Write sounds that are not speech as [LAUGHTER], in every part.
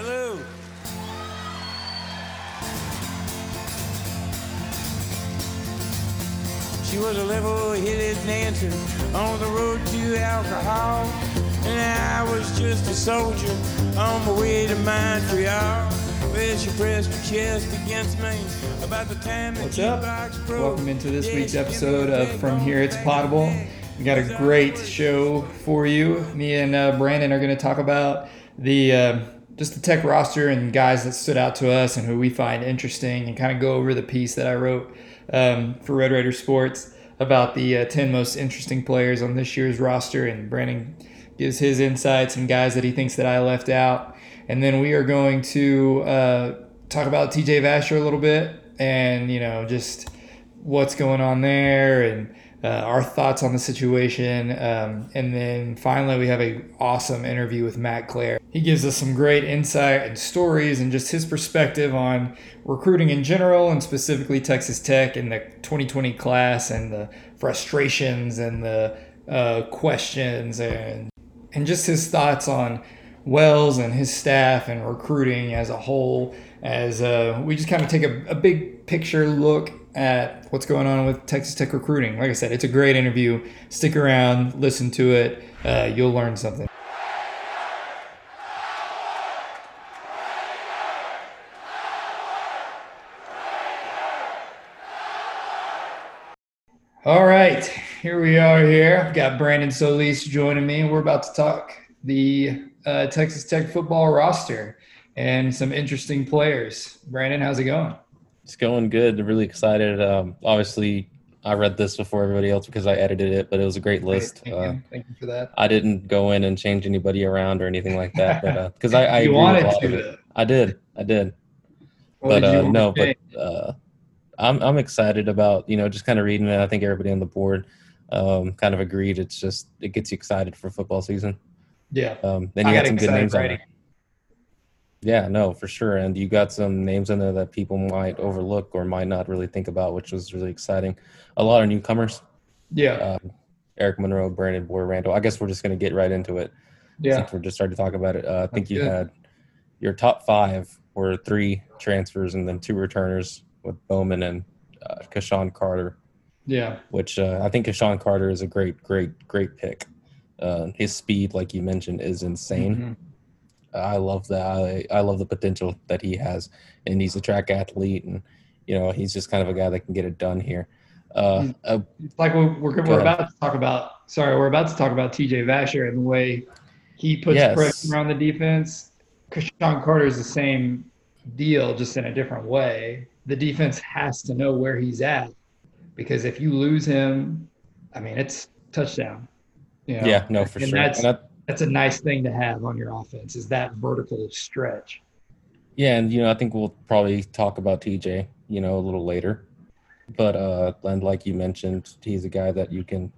Hello. She was a level-headed dancer on the road to alcohol, and I was just a soldier on my way to Montreal. Well, she pressed her chest against me about the time the What's up? broke. Welcome into this week's episode of From Here It's Potable. We got a great show for you. Me and uh, Brandon are going to talk about the uh, just the tech roster and guys that stood out to us and who we find interesting, and kind of go over the piece that I wrote um, for Red Raider Sports about the uh, 10 most interesting players on this year's roster. And Brandon gives his insights and guys that he thinks that I left out. And then we are going to uh, talk about TJ Vasher a little bit and, you know, just what's going on there and uh, our thoughts on the situation. Um, and then finally, we have a awesome interview with Matt Clare. He gives us some great insight and stories and just his perspective on recruiting in general and specifically Texas Tech and the 2020 class and the frustrations and the uh, questions and and just his thoughts on Wells and his staff and recruiting as a whole. As uh, we just kind of take a, a big picture look at what's going on with Texas Tech recruiting. Like I said, it's a great interview. Stick around, listen to it. Uh, you'll learn something. All right, here we are. Here, I've got Brandon Solis joining me, we're about to talk the uh, Texas Tech football roster and some interesting players. Brandon, how's it going? It's going good. Really excited. Um, obviously, I read this before everybody else because I edited it, but it was a great list. Thank Uh, you. Thank you for that. I didn't go in and change anybody around or anything like that, but because I, I you with wanted a lot to. of it. I did, I did, What but did uh, no, but uh, I'm I'm excited about you know just kind of reading it. I think everybody on the board um, kind of agreed. It's just it gets you excited for football season. yeah, Um, then I you got got some good excited names on there. Yeah, no, for sure. And you got some names in there that people might overlook or might not really think about, which was really exciting. A lot of newcomers. yeah, Um, Eric Monroe, Brandon Bouyer-Randle. I guess we're just going to get right into it yeah. since we're just starting to talk about it. Uh, I think That's you good. had your top five were three transfers and then two returners with Bowman and uh, KeSean Carter, Yeah, which uh, I think KeSean Carter is a great, great, great pick. Uh, his speed, like you mentioned, is insane. Mhm. I love that. I, I love the potential that he has, and he's a track athlete, and you know he's just kind of a guy that can get it done here. Uh, uh, It's like we're, we're, we're about to talk about. Sorry, we're about to talk about T.J. Vasher and the way he puts Yes. pressure on the defense. KeSean Carter is the same deal, just in a different way. The defense has to know where he's at because if you lose him, I mean, it's touchdown. You know? yeah, no, for and sure. That's, And I, that's a nice thing to have on your offense is that vertical stretch. yeah, and you know I think we'll probably talk about TJ, you know, a little later. But uh, and like you mentioned, he's a guy that you can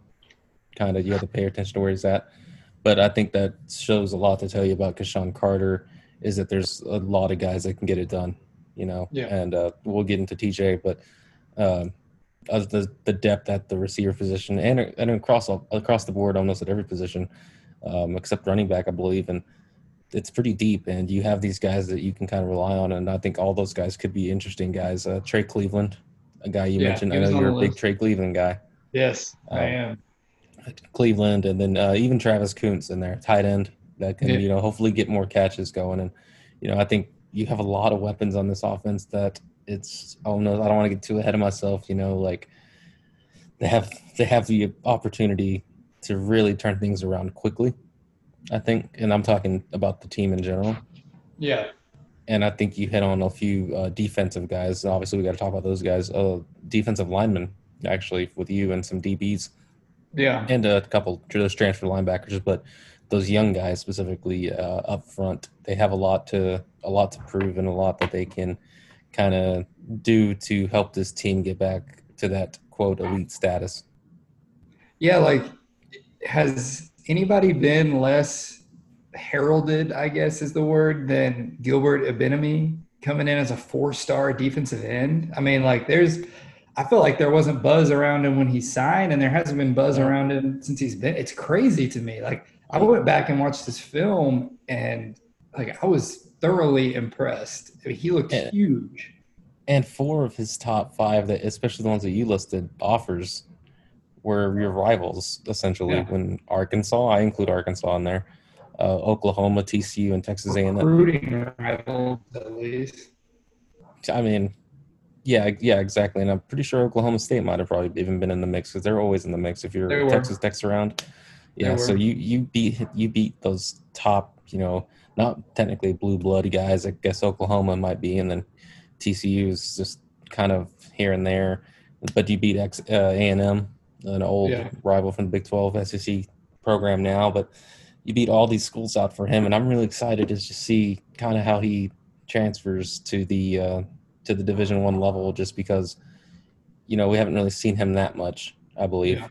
kind of you have to pay attention to where he's at. But I think that shows a lot to tell you about KeSean Carter is that there's a lot of guys that can get it done, you know. Yeah. And uh, we'll get into TJ, but um, of the the depth at the receiver position and and across all- across the board, almost at every position, um, except running back, I believe, and it's pretty deep. And you have these guys that you can kind of rely on, and I think all those guys could be interesting guys. Uh, Trey Cleveland, a guy you Yeah, mentioned, I know you're a big. Trey Cleveland guy. Yes, I Um, am. Cleveland, and then uh, even Travis Koontz in there, tight end that can Yeah. you know hopefully get more catches going. And you know I think you have a lot of weapons on this offense that it's I don't I don't want to get too ahead of myself. You know like they have they have the opportunity to really turn things around quickly. I think, and I'm talking about the team in general. Yeah, And I think you hit on a few uh, defensive guys. Obviously, we got to talk about those guys. Uh, defensive linemen, actually, with you and some DBs yeah, and a couple of those transfer linebackers, but those young guys specifically uh, up front, they have a lot to a lot to prove and a lot that they can kind of do to help this team get back to that quote elite status. yeah. Like, has anybody been less heralded? I guess is the word than Gilbert Ibeneme coming in as a four-star defensive end. I mean, like, there's. I feel like there wasn't buzz around him when he signed, and there hasn't been buzz around him since he's been. It's crazy to me. Like, I went back and watched this film, and like I was thoroughly impressed. I mean, he looked Yeah. huge. And four of his top five, that especially the ones that you listed, offers were your rivals essentially. Yeah. When Arkansas, I include Arkansas in there, uh, Oklahoma, TCU, and Texas A&M. Recruiting rivals, at least. I mean, yeah, yeah, exactly. And I'm pretty sure Oklahoma State might have probably even been in the mix because they're always in the mix if you're They a were. Texas Tech's around. Yeah, so you you beat you beat those top, you know, not technically blue blood guys. I guess Oklahoma might be, and then TCU is just kind of here and there. But you beat X, uh, A&M, an old Yeah. rival from the Big 12 SEC program now, but you beat all these schools out for him, and I'm really excited to just see kind of how he transfers to the uh, to the Division One level, just because you know we haven't really seen him that much, I believe. Yeah.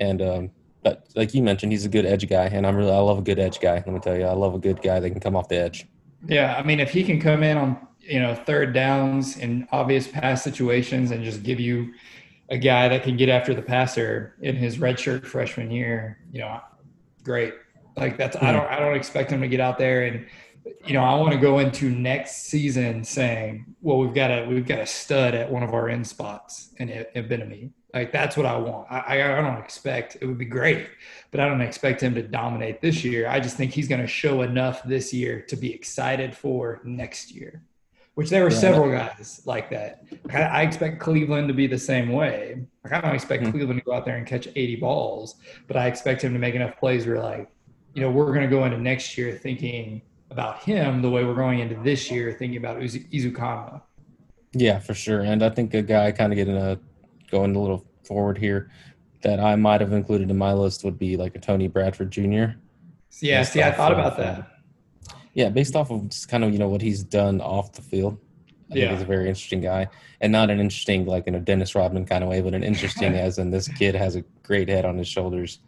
And um, but like you mentioned, he's a good edge guy, and I'm really I love a good edge guy. Let me tell you, I love a good guy that can come off the edge. Yeah, I mean, if he can come in on you know third downs in obvious pass situations and just give you a guy that can get after the passer in his redshirt freshman year, you know, great. Like that's I don't I don't expect him to get out there and you know I want to go into next season saying, well, we've got a we've got a stud at one of our end spots Ibeneme. Like that's what I want. I I don't expect it would be great, but I don't expect him to dominate this year. I just think he's going to show enough this year to be excited for next year. Which there were Yeah. several guys like that. I, I expect Cleveland to be the same way. Like I don't expect Mhm. Cleveland to go out there and catch 80 balls, but I expect him to make enough plays where like, you know, we're going to go into next year thinking about him the way we're going into this year thinking about Ezukanma. Yeah, for sure. And I think a guy kind of getting a going a little forward here that I might have included in my list would be like a Tony Bradford Jr. Yeah, see, I thought about that. Yeah, based off of just kind of you know what he's done off the field. I think he's a very interesting guy, and not an interesting like in a Dennis Rodman kind of way, but an interesting [LAUGHS] as in this kid has a great head on his shoulders,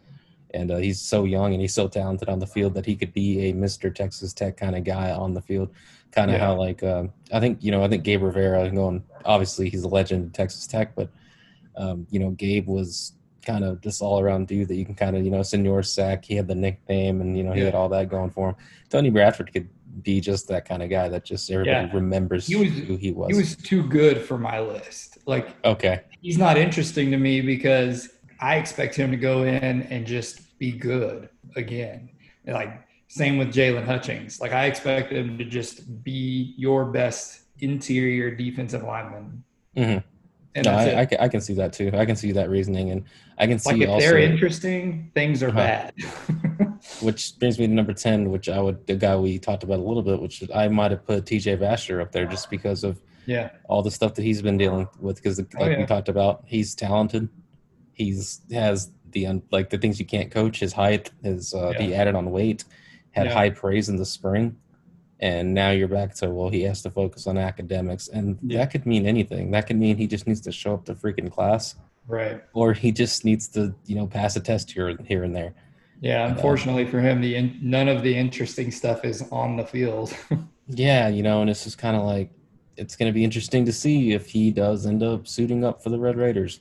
and uh, he's so young and he's so talented on the field that he could be a Mister Texas Tech kind of guy on the field. Kind of Yeah. how like um, I think you know I think Gabe Rivera going obviously he's a legend at Texas Tech, but um, you know Gabe was kind of this all around dude that you can kind of you know Senor Sack. He had the nickname and you know he Yeah. had all that going for him. Tony Bradford could be just that kind of guy that just everybody Yeah. remembers He was- who he was. He was too good for my list. Like okay. he's not interesting to me because I expect him to go in and just be good again. Like same with Jaylon Hutchings. Like I expect him to just be your best interior defensive lineman. Mhm. And No, I. I, I can see that too. I can see that reasoning, and I can see like if also, they're interesting, things are Uh-huh. bad. [LAUGHS] which brings me to number ten, which I would the guy we talked about a little bit, which I might have put T.J. Vasher up there just because of yeah. all the stuff that he's been dealing with. Because like Oh, yeah. we talked about, he's talented. He's has the like the things you can't coach. His height, his uh, he added on weight, had Yeah. high praise in the spring, and now you're back to well, he has to focus on academics, and Yeah. that could mean anything. That could mean he just needs to show up to freaking class, Right. or he just needs to you know pass a test here here and there. Yeah. Unfortunately for him, the in, none of the interesting stuff is on the field. [LAUGHS] Yeah, you know, and it's just kind of like it's going to be interesting to see if he does end up suiting up for the Red Raiders.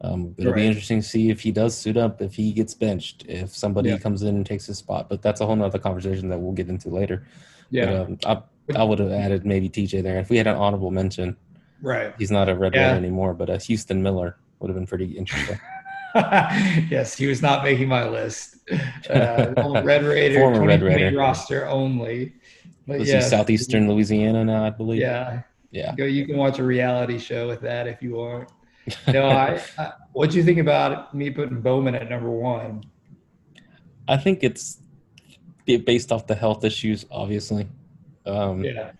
Um, it'll be interesting to see if he does suit up, if he gets benched, if somebody Yeah. comes in and takes his spot. But that's a whole nother conversation that we'll get into later. yeah. But, um, I, I would have added maybe TJ there. If we had an honorable mention, right. he's not a Red Yeah. Raider anymore, but a Houston Miller would have been pretty interesting. [LAUGHS] yes, he was not making my list. Uh, [LAUGHS] Red Raider, Former Red 2020 Raider. roster only. But Was yes, he Southeastern Louisiana now, I believe? Yeah, Yeah. go. You can watch a reality show with that if you want. [LAUGHS] No, I. I what do you think about me putting Bowman at number one? I think it's based off the health issues, obviously. Um, Yeah,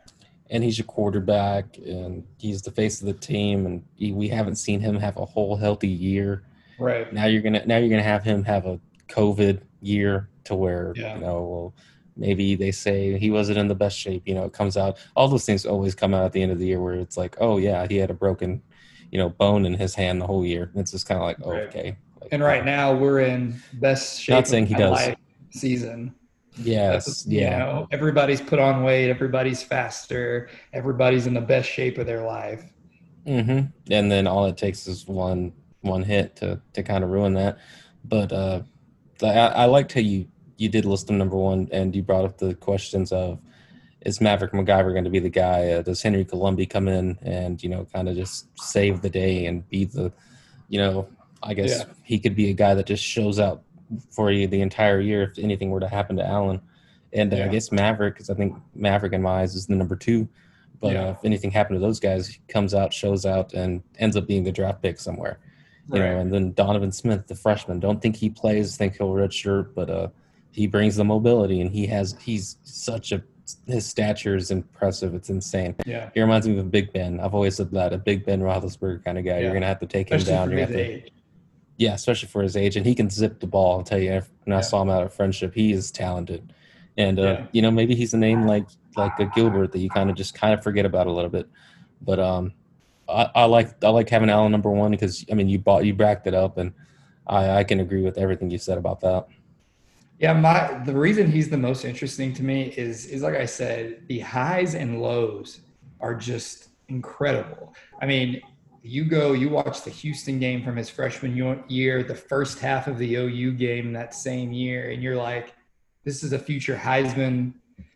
and he's your quarterback and he's the face of the team and he, we haven't seen him have a whole healthy year right. now you're gonna now you're gonna have him have a covid year to where Yeah. you know well, maybe they say he wasn't in the best shape you know it comes out all those things always come out at the end of the year where it's like oh yeah he had a broken you know bone in his hand the whole year it's just kind of like oh, Right. okay Like, And right uh, now we're in best shape. Not saying he does. season. Yes you yeah know, everybody's put on weight. Everybody's faster. Everybody's in the best shape of their life. hmm And then all it takes is one one hit to to kind of ruin that. But uh, I, I liked how you you did list him number one, and you brought up the questions of is Maverick McIvor going to be the guy? Uh, does Henry Colombi come in and you know kind of just save the day and be the, you know, I guess yeah. he could be a guy that just shows out for you the entire year if anything were to happen to Alan. And uh, yeah. I guess Maverick, because I think Maverick in my eyes is the number two. But yeah. uh, if anything happened to those guys, he comes out, shows out, and ends up being a draft pick somewhere. Right. You know, and then Donovan Smith, the freshman, don't think he plays, think he'll redshirt, but uh, he brings the mobility, and he has he's such a his stature is impressive. It's insane. Yeah, he reminds me of a Big Ben. I've always said that a Big Ben Roethlisberger kind of guy. Yeah. You're gonna have to take especially him down. You're gonna have to, yeah, especially for his age, and he can zip the ball. I'll tell you, when yeah. I saw him out of friendship, he is talented. And uh, yeah. you know, maybe he's a name like like a Gilbert that you kind of just kind of forget about a little bit. But um, I, I like I like having Alan number one because I mean you bought you backed it up, and I, I can agree with everything you said about that. Yeah, my the reason he's the most interesting to me is is like I said, the highs and lows are just incredible. I mean, you go, you watch the Houston game from his freshman year, the first half of the OU game that same year, and you're like, this is a future Heisman.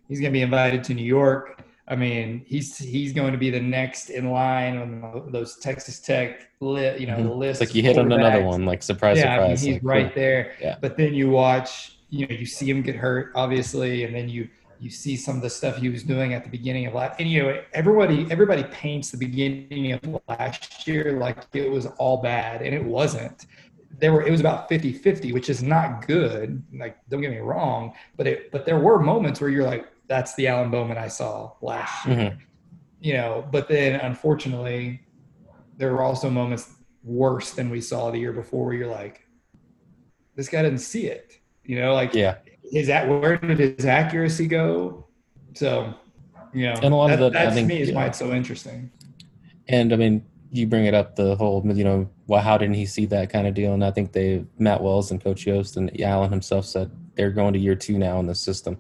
He's going to be invited to New York. I mean, he's he's going to be the next in line on those Texas Tech, li- you know, mm-hmm. list. It's like you hit on another one, like surprise, yeah, surprise. I mean, he's like, right cool. there. Yeah. But then you watch, you know, you see him get hurt, obviously, and then you you see some of the stuff he was doing at the beginning of last. And you know, everybody everybody paints the beginning of last year like it was all bad, and it wasn't there were it was about 50 50 which is not good like don't get me wrong but it but there were moments where you're like that's the alan bowman i saw last year mm-hmm. you know but then unfortunately there were also moments worse than we saw the year before where you're like this guy didn't see it you know like yeah is that where did his accuracy go? So you know and a lot that, of that, that to me is why it's so interesting. And i mean you bring it up the whole you know well how didn't he see that kind of deal? And i think they matt wells and coach yost and alan himself said they're going to year two now in the system.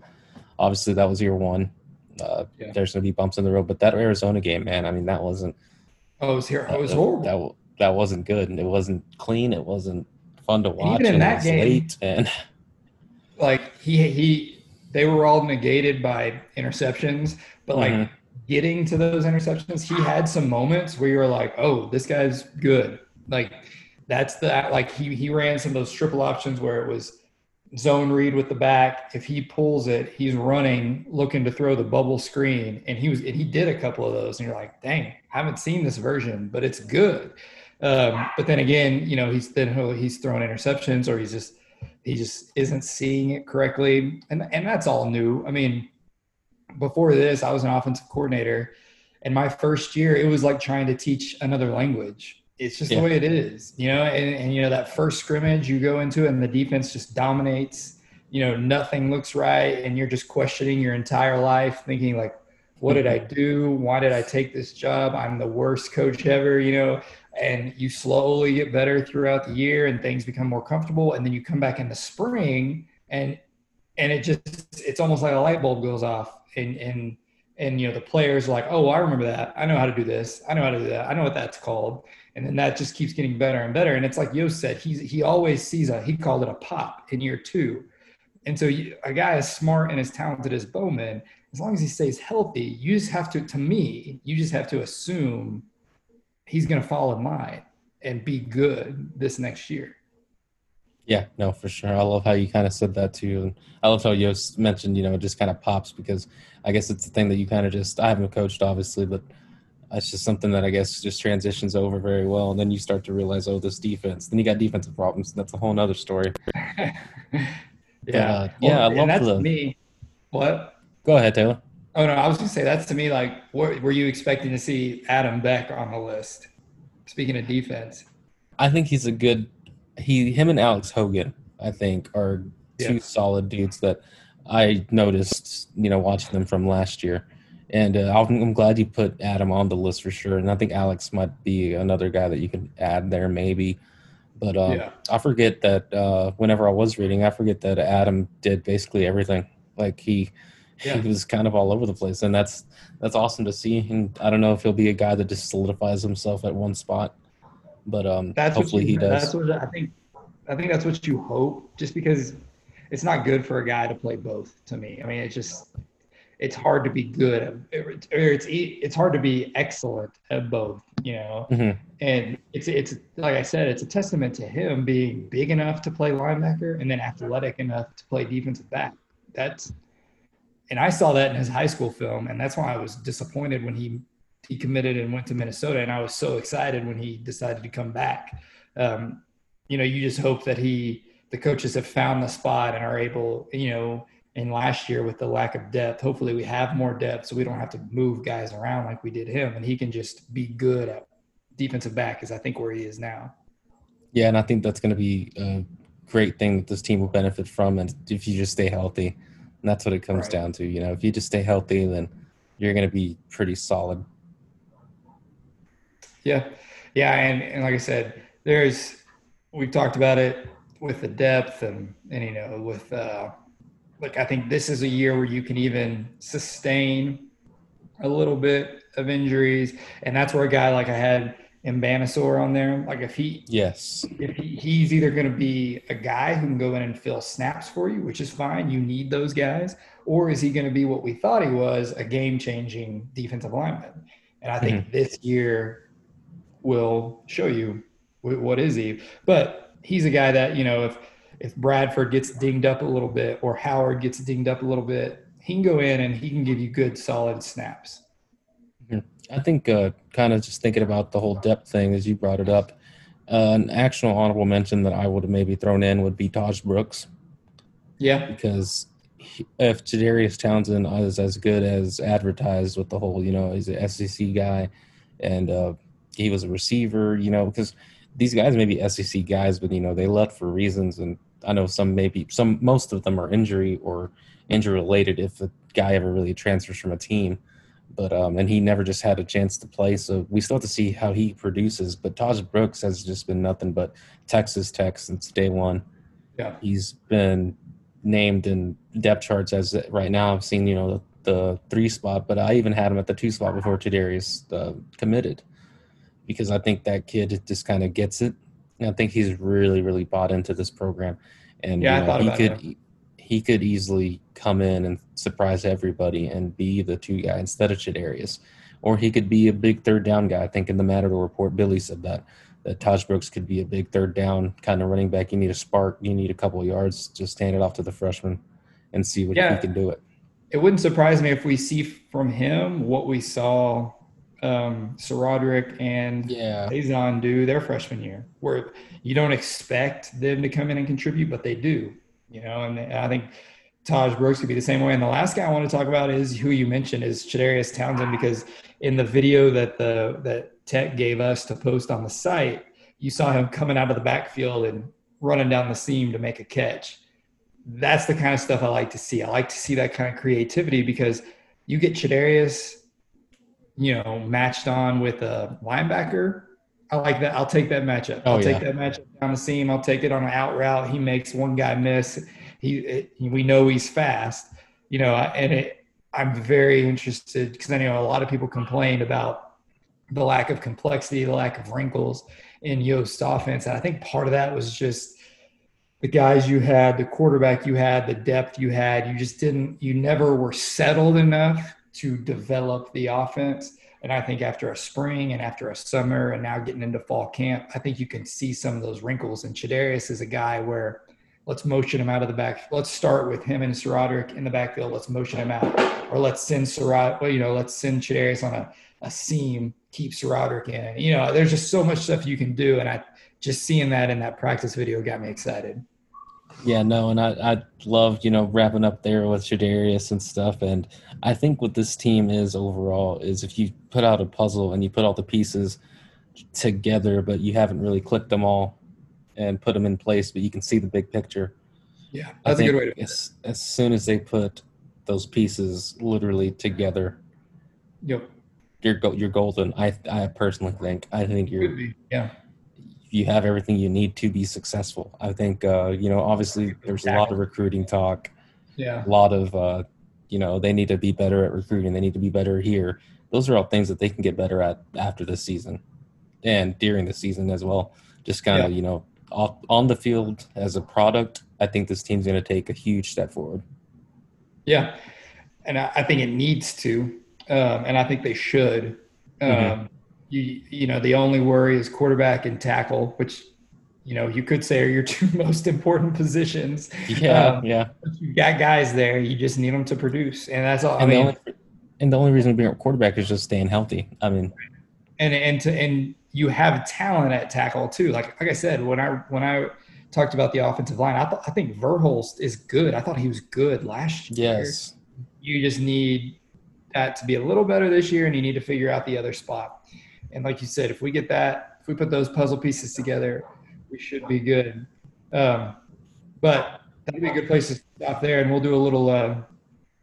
Obviously that was year one. Uh, yeah. there's going to be bumps in the road but that arizona game man i mean that wasn't oh it was here it was horrible. that, that wasn't good. And it wasn't clean. It wasn't fun to watch and even in that game late and [LAUGHS] like he he they were all negated by interceptions but like mm-hmm getting to those interceptions, he had some moments where you were like, "Oh, this guy's good." Like that's the like he he ran some of those triple options where it was zone read with the back. If he pulls it, he's running looking to throw the bubble screen, and he was and he did a couple of those, and you're like, "Dang, I haven't seen this version, but it's good." Um, but then again, you know, he's then he's throwing interceptions, or he's just he just isn't seeing it correctly, and and that's all new. I mean before this, I was an offensive coordinator. And my first year, it was like trying to teach another language. It's just yeah. the way it is, you know. And, and, you know that first scrimmage, you go into it, and the defense just dominates. You know, nothing looks right, and you're just questioning your entire life, thinking like, "What did I mm-hmm. do? Why did I take this job? I'm the worst coach ever." You know, and you slowly get better throughout the year, and things become more comfortable, and then you come back in the spring, and and it just it's almost like a light bulb goes off and and and you know the players like oh i remember that. I know how to do this. I know how to do that. I know what that's called. And then that just keeps getting better and better. And it's like yost said he's he always sees a he called it a pop in year two. And so you, a guy as smart and as talented as bowman as long as he stays healthy you just have to to me you just have to assume he's going to fall in line and be good this next year yeah, no, for sure. I love how you kind of said that too. And I love how Yost mentioned, you know, it just kind of pops because I guess it's the thing that you kind of just, I haven't coached obviously, but it's just something that I guess just transitions over very well. And then you start to realize, oh, this defense, then you got defensive problems. That's a whole other story. yeah. [LAUGHS] But, uh, yeah, well, I love that's the, me. What? Go ahead, Taylor. Oh, no, I was going to say that's to me like, what, were you expecting to see Adam Beck on the list? Speaking of defense. I think he's a good he him and Alex Hogan, I think, are two yeah. solid dudes that I noticed, you know, watching them from last year. And uh, I'm glad you put Adam on the list for sure. And I think Alex might be another guy that you can add there, maybe. But um, yeah. I forget that uh, whenever I was reading, I forget that Adam did basically everything. Like he, yeah. he was kind of all over the place, and that's that's awesome to see. And I don't know if he'll be a guy that just solidifies himself at one spot but um, that's hopefully you, he does. That's what I think. I think that's what you hope, just because it's not good for a guy to play both. To me, I mean, it's just it's hard to be good at, or it's it's hard to be excellent at both. You know, Mhm. and it's it's like I said, it's a testament to him being big enough to play linebacker and then athletic enough to play defensive back. That's and I saw that in his high school film, and that's why I was disappointed when he he committed and went to Minnesota, and I was so excited when he decided to come back. Um, you know, you just hope that he the coaches have found the spot and are able, you know, in last year with the lack of depth, hopefully we have more depth so we don't have to move guys around like we did him, and he can just be good at defensive back, is I think where he is now. Yeah, and I think that's going to be a great thing that this team will benefit from, and if you just stay healthy, and that's what it comes Right. down to. You know, if you just stay healthy, then you're going to be pretty solid. Yeah, yeah, and, and like I said, there's we've talked about it with the depth and and you know with uh, like I think this is a year where you can even sustain a little bit of injuries, and that's where a guy like I had Mbanasor on there, like if he Yes. if he, he's either going to be a guy who can go in and fill snaps for you, which is fine, you need those guys, or is he going to be what we thought he was, a game-changing defensive lineman? And I think mm-hmm. this year will show you what is he. But he's a guy that you know if if Bradford gets dinged up a little bit or Howard gets dinged up a little bit, he can go in and he can give you good solid snaps. I think uh, kind of just thinking about the whole depth thing as you brought it up, uh, an actual honorable mention that I would have maybe thrown in would be Taj Brooks Yeah, because he, if Chadarius Townsend is as good as advertised with the whole, you know, he's an SEC guy and uh, he was a receiver, you know, because these guys may be SEC guys, but, you know, they left for reasons. And I know some maybe, some, most of them are injury or injury related if a guy ever really transfers from a team. But, um, and he never just had a chance to play. So we still have to see how he produces. But Taj Brooks has just been nothing but Texas Tech since day one. yeah, He's been named in depth charts as right now. I've seen you know the, the three spot, but I even had him at the two spot before Chadarius uh, committed because I think that kid just kind of gets it. And I think he's really really bought into this program, and Yeah, you know, thought he about could that. He could easily come in and surprise everybody and be the two guy instead of Chadarius. Or he could be a big third down guy. I think in the Matador report, Billy said that that Taj Brooks could be a big third down kind of running back. You need a spark, you need a couple of yards, just hand it off to the freshman and see what Yeah. he can do it. it wouldn't surprise me if we see from him what we saw um, SaRodorick and Yeah. Ta'Zhawn do their freshman year, where you don't expect them to come in and contribute, but they do. You know, and I think Taj Brooks could be the same way. And the last guy I want to talk about is who you mentioned is Chadarius Townsend, because in the video that the that Tech gave us to post on the site, you saw him coming out of the backfield and running down the seam to make a catch. That's the kind of stuff I like to see. I like to see that kind of creativity because you get Chadarius, you know, matched on with a linebacker. I like that. I'll take that matchup. Oh, I'll take yeah. that matchup down the seam. I'll take it on an out route. He makes one guy miss. He, it, we know he's fast, you know, and it, I'm very interested because I know a lot of people complained about the lack of complexity, the lack of wrinkles in Yost's offense. And I think part of that was just the guys you had, the quarterback you had, the depth you had. You just didn't, you never were settled enough to develop the offense. And I think after a spring and after a summer and now getting into fall camp, I think you can see some of those wrinkles. And Chadarius is a guy where let's motion him out of the back. Let's start with him and Roderick in the backfield. Let's motion him out. Or let's send Surad, well, you know, let's send Chadarius on a, a seam, keep Roderick in. You know, there's just so much stuff you can do. And I just seeing that in that practice video got me excited. Yeah, no, and I, I love, you know, wrapping up there with Chadarius and stuff. And I think what this team is overall is if you put out a puzzle and you put all the pieces together, but you haven't really clicked them all and put them in place, but you can see the big picture. Yeah, that's a good way to as, as soon as they put those pieces literally together, Yep. you're go, you're golden. I I personally think. I think you're. Yeah. You have everything you need to be successful. I think uh, you know obviously there's a lot of recruiting talk, Yeah. a lot of uh, you know they need to be better at recruiting. They need to be better here. Those are all things that they can get better at after the season and during the season as well. Just kind of you know off, on the field as a product I think this team's going to take a huge step forward. Yeah, and I, I think it needs to, um, and I think they should. Um, Mm-hmm. You you know the only worry is quarterback and tackle, which you know you could say are your [LAUGHS] two most important positions. Yeah, Um, yeah. You got guys there, you just need them to produce, and that's all. I And the mean, only and the only reason to be a quarterback is just staying healthy. I mean, and and to, and you have talent at tackle too. Like like I said, when I when I talked about the offensive line, I thought I think Verholst is good. I thought he was good last year. yes, You just need that to be a little better this year, and you need to figure out the other spot. And like you said, if we get that, if we put those puzzle pieces together, we should be good. Um, but that'd be a good place to stop there, and we'll do a little. Uh,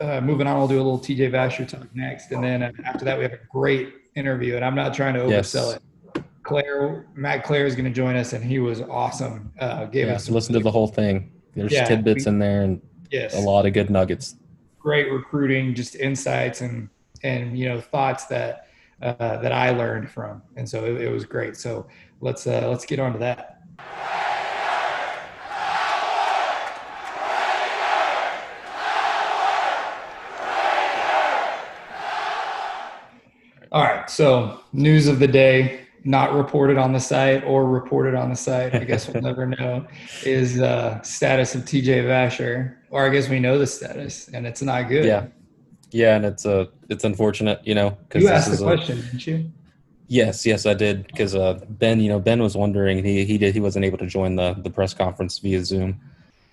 uh, moving on, we'll do a little TJ Vasher talk next, and then uh, after that, we have a great interview. And I'm not trying to Yes. oversell it. Claire, Matt Claire is going to join us, and he was awesome. Uh, gave yeah. us Listen to the whole thing. There's Yeah, tidbits we- in there and yes, a lot of good nuggets. great recruiting, just insights and and you know thoughts that uh, that I learned from, and so it, it was great. So let's uh, let's get on to that. All right, so news of the day, not reported on the site or reported on the site. I guess we'll never know. Is uh, status of TJ Vasher, or I guess we know the status, and it's not good. Yeah, yeah, and it's uh, it's unfortunate, you know, because You this asked the is a, question, didn't you? Yes, yes, I did because uh, Ben, you know, Ben was wondering he he did he wasn't able to join the the press conference via Zoom,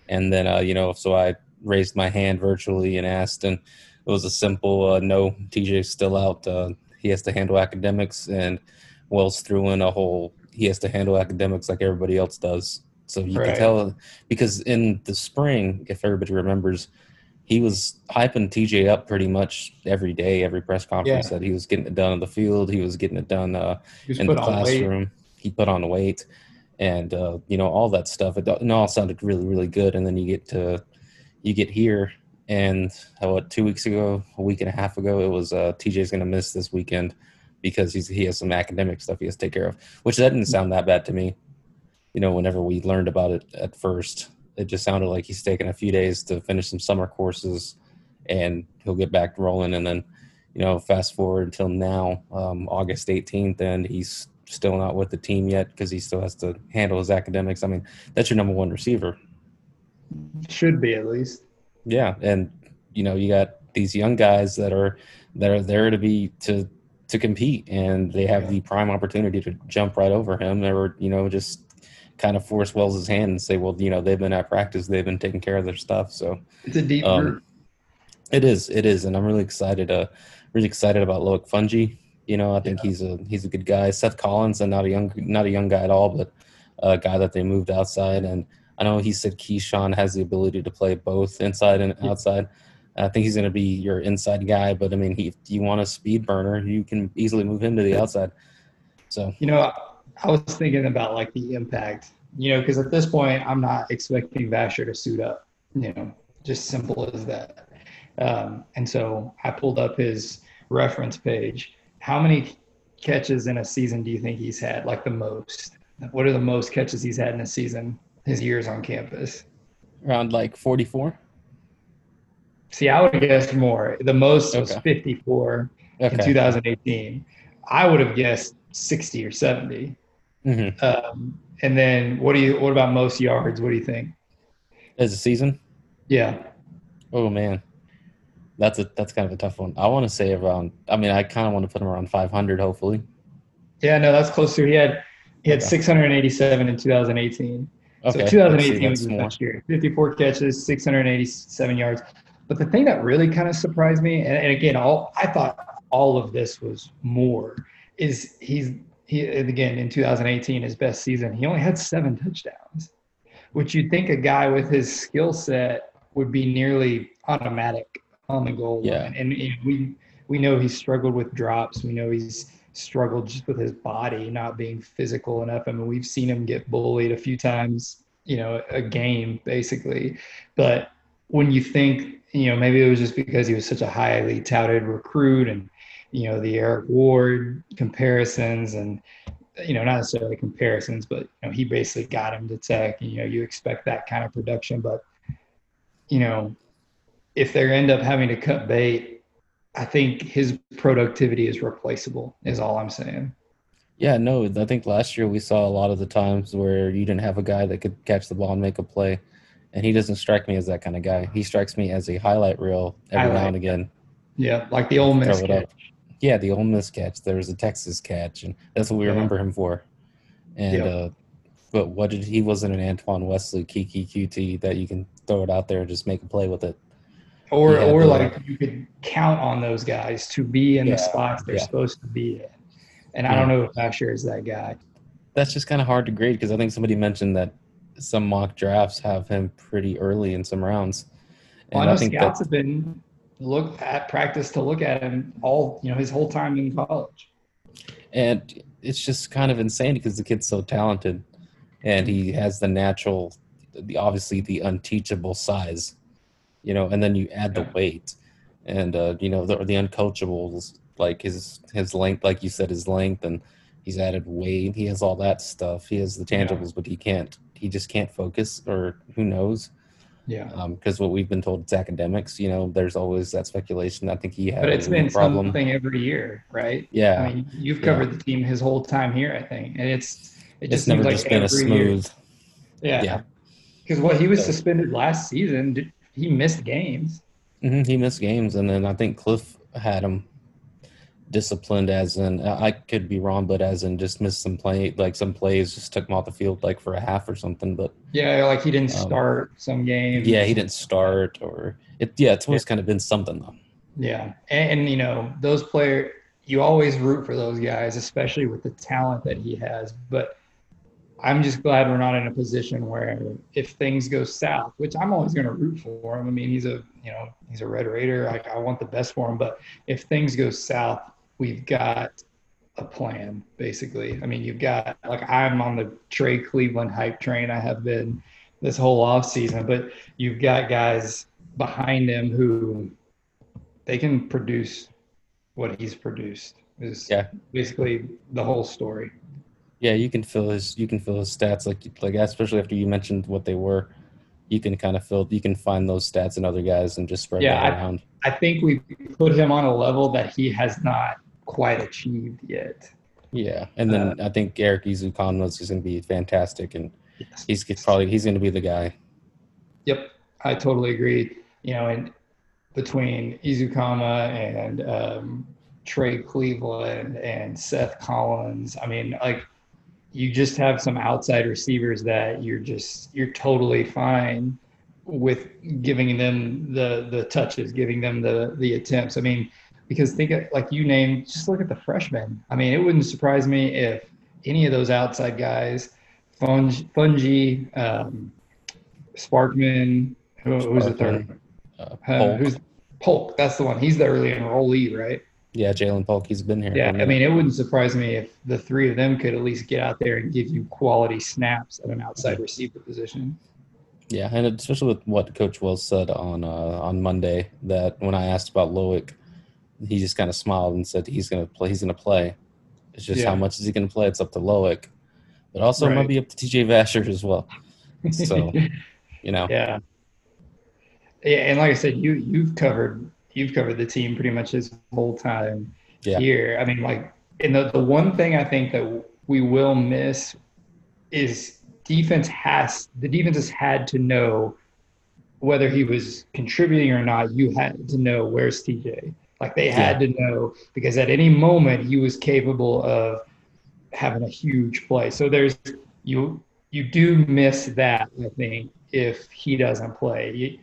and then uh, you know, so I raised my hand virtually and asked, and it was a simple uh, no. TJ's still out. Uh, he has to handle academics, and Wells threw in a whole he has to handle academics like everybody else does. So you Right. can tell because in the spring, if everybody remembers, he was hyping TJ up pretty much every day, every press conference Yeah. that he was getting it done on the field. He was getting it done uh, in the put on weight. classroom. He put on weight, and uh, you know all that stuff. It, it all sounded really, really good. And then you get to you get here, and uh, two weeks ago, a week and a half ago, it was uh, TJ's going to miss this weekend because he's he has some academic stuff he has to take care of. Which that didn't sound that bad to me. You know, whenever we learned about it at first, it just sounded like he's taking a few days to finish some summer courses, and he'll get back rolling. And then, you know, fast forward until now, um, August 18th, and he's still not with the team yet because he still has to handle his academics. I mean, that's your number one receiver. Should be at least. Yeah, and you know, you got these young guys that are that are there to be to to compete, and they have the prime opportunity to jump right over him, or you know, just kind of force Wells' hand and say, well, you know, they've been at practice, they've been taking care of their stuff, so It's a deep Um, it is, it is, and I'm really excited. Uh, really excited about Loic Fouonji. You know, I think he's a he's a good guy. Seth Collins, and not a young not a young guy at all, but a guy that they moved outside. And I know he said KeSean has the ability to play both inside and Yeah. outside. I think he's going to be your inside guy, but I mean, he, if you want a speed burner, you can easily move him to the outside. So You know, I was thinking about like the impact. You know, because at this point, I'm not expecting Vasher to suit up. You know, just simple as that. Um, and so I pulled up his reference page. How many catches in a season do you think he's had? Like the most? What are the most catches he's had in a season? His years on campus. around like 44. See, I would have guessed more. The most was Okay. 54 in 2018. I would have guessed 60 or 70. Hmm Um, and then what do you? What about most yards? What do you think? As a season, Yeah, oh man, that's a that's kind of a tough one. I want to say around. I mean, I kind of want to put him around 500, hopefully. yeah, no, that's close to. He had he had Okay. 687 in 2018. Okay, so 2018 was his best year. 54 catches, 687 yards. But the thing that really kind of surprised me, and, and again, all I thought all of this was more, is he's he again in 2018 his best season. He only had seven touchdowns, which you'd think a guy with his skill set would be nearly automatic on the goal Yeah. line. And, and we we know he's struggled with drops. We know he's struggled just with his body not being physical enough. I mean, we've seen him get bullied a few times, you know, a game basically. But when you think, you know, maybe it was just because he was such a highly touted recruit and, you know, the Eric Ward comparisons and you know, not necessarily comparisons, but you know, he basically got him to Tech. And, you know, you expect that kind of production, but you know, if they end up having to cut bait, I think his productivity is replaceable. Is all I'm saying. Yeah, no, I think last year we saw a lot of the times where you didn't have a guy that could catch the ball and make a play, and he doesn't strike me as that kind of guy. He strikes me as a highlight reel every now and again. Yeah, like the Ole Miss catch. Yeah, the Ole Miss catch. There was a Texas catch, and that's what we Yeah. remember him for. And Yeah. uh, but what did he wasn't an Antoine Wesley Keke Coutee that you can throw it out there and just make a play with it. Or, had or like you could count on those guys to be in Yeah, the spots they're yeah. supposed to be in. And I don't know if Vasher is that guy. That's just kind of hard to grade because I think somebody mentioned that some mock drafts have him pretty early in some rounds. And I I, know think scouts that, have been look at practice to look at him all you know his whole time in college. and it's just kind of insane because the kid's so talented, and he has the natural, the obviously the unteachable size, you know, and then you add the weight, and uh, you know the the uncoachables like his his length, like you said, his length, and he's added weight. He has all that stuff. He has the Yeah. tangibles, but he can't. He just can't focus, or who knows? Yeah, because what we've been told it's academics. You know, there's always that speculation. I think he had but it's been problem. something every year, right? Yeah, I mean, you've Yeah. covered the team his whole time here, I think, and it's it it's just never seems like just been a every year- smooth. Yeah, yeah. Because what he was So- suspended last season, he missed games. hmm He missed games, and then I think Cliff had him disciplined, as in I could be wrong, but as in just missed some play, like some plays, just took him off the field like for a half or something. But Yeah, like he didn't Um, start some games. yeah, he didn't start, or it. Yeah, it's always kind of been something though. Yeah, and, and you know those players, you always root for those guys, especially with the talent that he has. But I'm just glad we're not in a position where if things go south, which I'm always going to root for him. I mean, he's a you know he's a Red Raider. Like I want the best for him. But if things go south, we've got a plan basically. I mean, you've got like I'm on the Trey Cleveland hype train. I have been this whole off season, but you've got guys behind him who they can produce what he's produced is Yeah. basically the whole story. Yeah, you can feel his you can feel his stats like like especially after you mentioned what they were. You can kind of feel you can find those stats in other guys and just spread Yeah, that I- around. I think we put him on a level that he has not quite achieved yet. Yeah, and then Uh, I think Erik Ezukanma is going to be fantastic, and he's probably he's going to be the guy. Yep, I totally agree. You know, and between Ezukanma and um, Trey Cleveland and Seth Collins, I mean, like you just have some outside receivers that you're just you're totally fine with giving them the the touches, giving them the the attempts. I mean, because think of, like you named, just look at the freshmen. I mean, it wouldn't surprise me if any of those outside guys, Fouonji, Fouonji um, Sparkman, who, who's the third? Sparkman, Uh, Uh, who's Polk? That's the one. He's the early enrollee, right? yeah, Ja'Lynn Polk. He's been here. Yeah. I mean, it wouldn't surprise me if the three of them could at least get out there and give you quality snaps at an outside receiver position. yeah, and especially with what Coach Wells said on uh, on Monday, that when I asked about Loic, he just kind of smiled and said he's going to play. He's going to play. It's just Yeah. how much is he going to play? It's up to Loic, but also it Right. might be up to TJ Vasher as well. So [LAUGHS] you know, yeah. Yeah, and like I said, you you've covered you've covered the team pretty much this whole time Yeah. here. I mean, like, and the the one thing I think that we will miss is defense has the defense has had to know whether he was contributing or not. You had to know where's TJ. Like they had to know because at any moment he was capable of having a huge play. So there's you you do miss that I think if he doesn't play.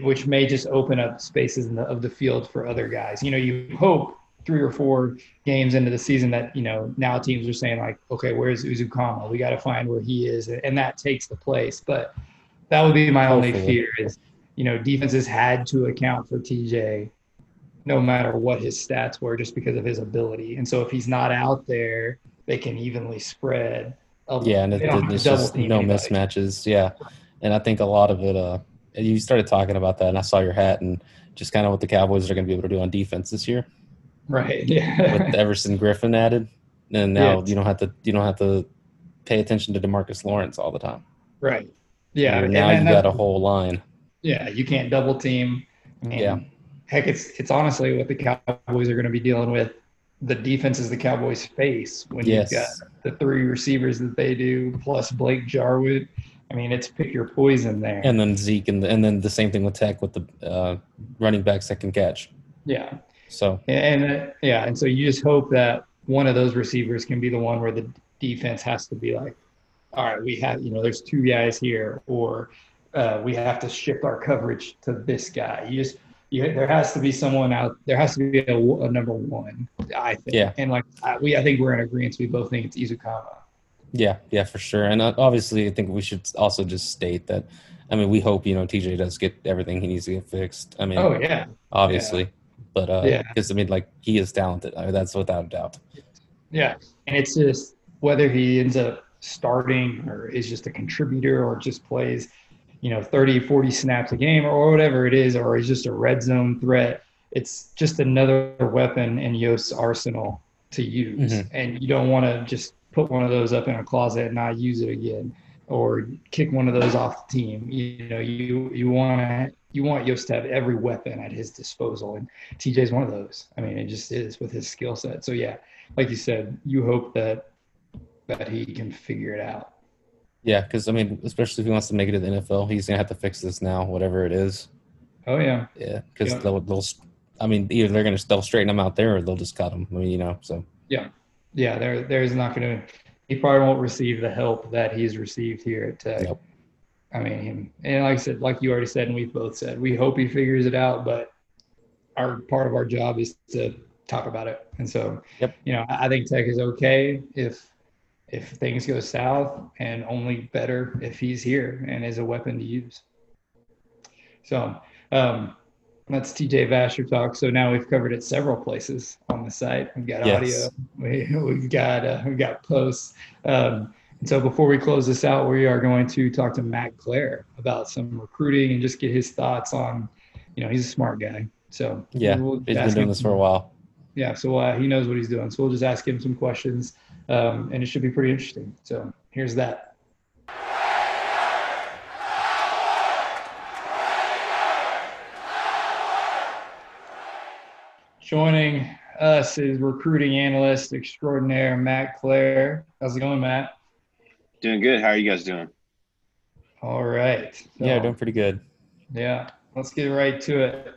Which may just open up spaces in the, of the field for other guys. You know, you hope three or four games into the season that you know now teams are saying like, okay, where's Ezukanma? We got to find where he is, and that takes the place. But that would be my only fear is, you know, defenses had to account for TJ, no matter what his stats were, just because of his ability. And so if he's not out there, they can evenly spread. Yeah, and it, it's just no anybody. mismatches. Yeah, and I think a lot of it. Uh, you started talking about that, and I saw your hat, and just kind of what the Cowboys are going to be able to do on defense this year Right. [LAUGHS] Yeah. with Everson Griffen added. and now Yeah. you don't have to you don't have to pay attention to Demarcus Lawrence all the time. Right. Yeah. And now then you that- got a whole line. Yeah, you can't double team. And Yeah. Heck, it's it's honestly what the Cowboys are going to be dealing with. The defenses the Cowboys face when Yes. you've got the three receivers that they do plus Blake Jarwin. I mean, it's pick your poison there. And then Zeke and the, and then the same thing with Tech with the uh, running back second catch. yeah, So and uh, yeah, and so you just hope that one of those receivers can be the one where the defense has to be like, all right, we have you know, there's two guys here, or uh, we have to shift our coverage to this guy. You just you, there has to be someone out. There has to be a, a number one. I think. Yeah. And like I, we, I think we're in agreement. We both think it's Ezukanma. yeah, yeah, for sure. And uh, obviously, I think we should also just state that. I mean, we hope you know TJ does get everything he needs to get fixed. I mean, Oh yeah. obviously, but uh, Yeah. because I mean, like he is talented. I mean, that's without a doubt. Yeah, and it's just whether he ends up starting or is just a contributor or just plays, you know, 30, 40 snaps a game or whatever it is, or is just a red zone threat. It's just another weapon in Yost's arsenal to use. Mhm. And you don't want to just put one of those up in a closet and not use it again or kick one of those off the team. You know, you you want to you want Yost to have every weapon at his disposal, and TJ's one of those. I mean, it just is with his skill set. So yeah, like you said, you hope that that he can figure it out. Yeah, because I mean, especially if he wants to make it to the NFL, he's gonna have to fix this now, whatever it is. Oh yeah, Yeah, because Yeah. they'll, they'll, I mean, either they're gonna they'll straighten him out there, or they'll just cut him. I mean, you know, so yeah. Yeah. There, there's not going to. He probably won't receive the help that he's received here at Tech. Nope. I mean, and like I said, like you already said, and we've both said, we hope he figures it out. But our part of our job is to talk about it. And so, Yep. you know, I think Tech is okay if if things go south, and only better if he's here and is a weapon to use. So um, that's TJ Vasher talk. So now we've covered it several places on the site. We've got Yes. audio, we, we've got uh, we've got posts. Um, and so before we close this out, we are going to talk to Matt Clare about some recruiting and just get his thoughts on. You know, he's a smart guy. So yeah, we'll he's been doing him this for a while. yeah, so uh, he knows what he's doing. So we'll just ask him some questions, um, and it should be pretty interesting. So here's that. Joining us is recruiting analyst extraordinaire Matt Clare. How's it going, Matt? Doing good. How are you guys doing? All right. Yeah, doing pretty good. Yeah, let's get right to it.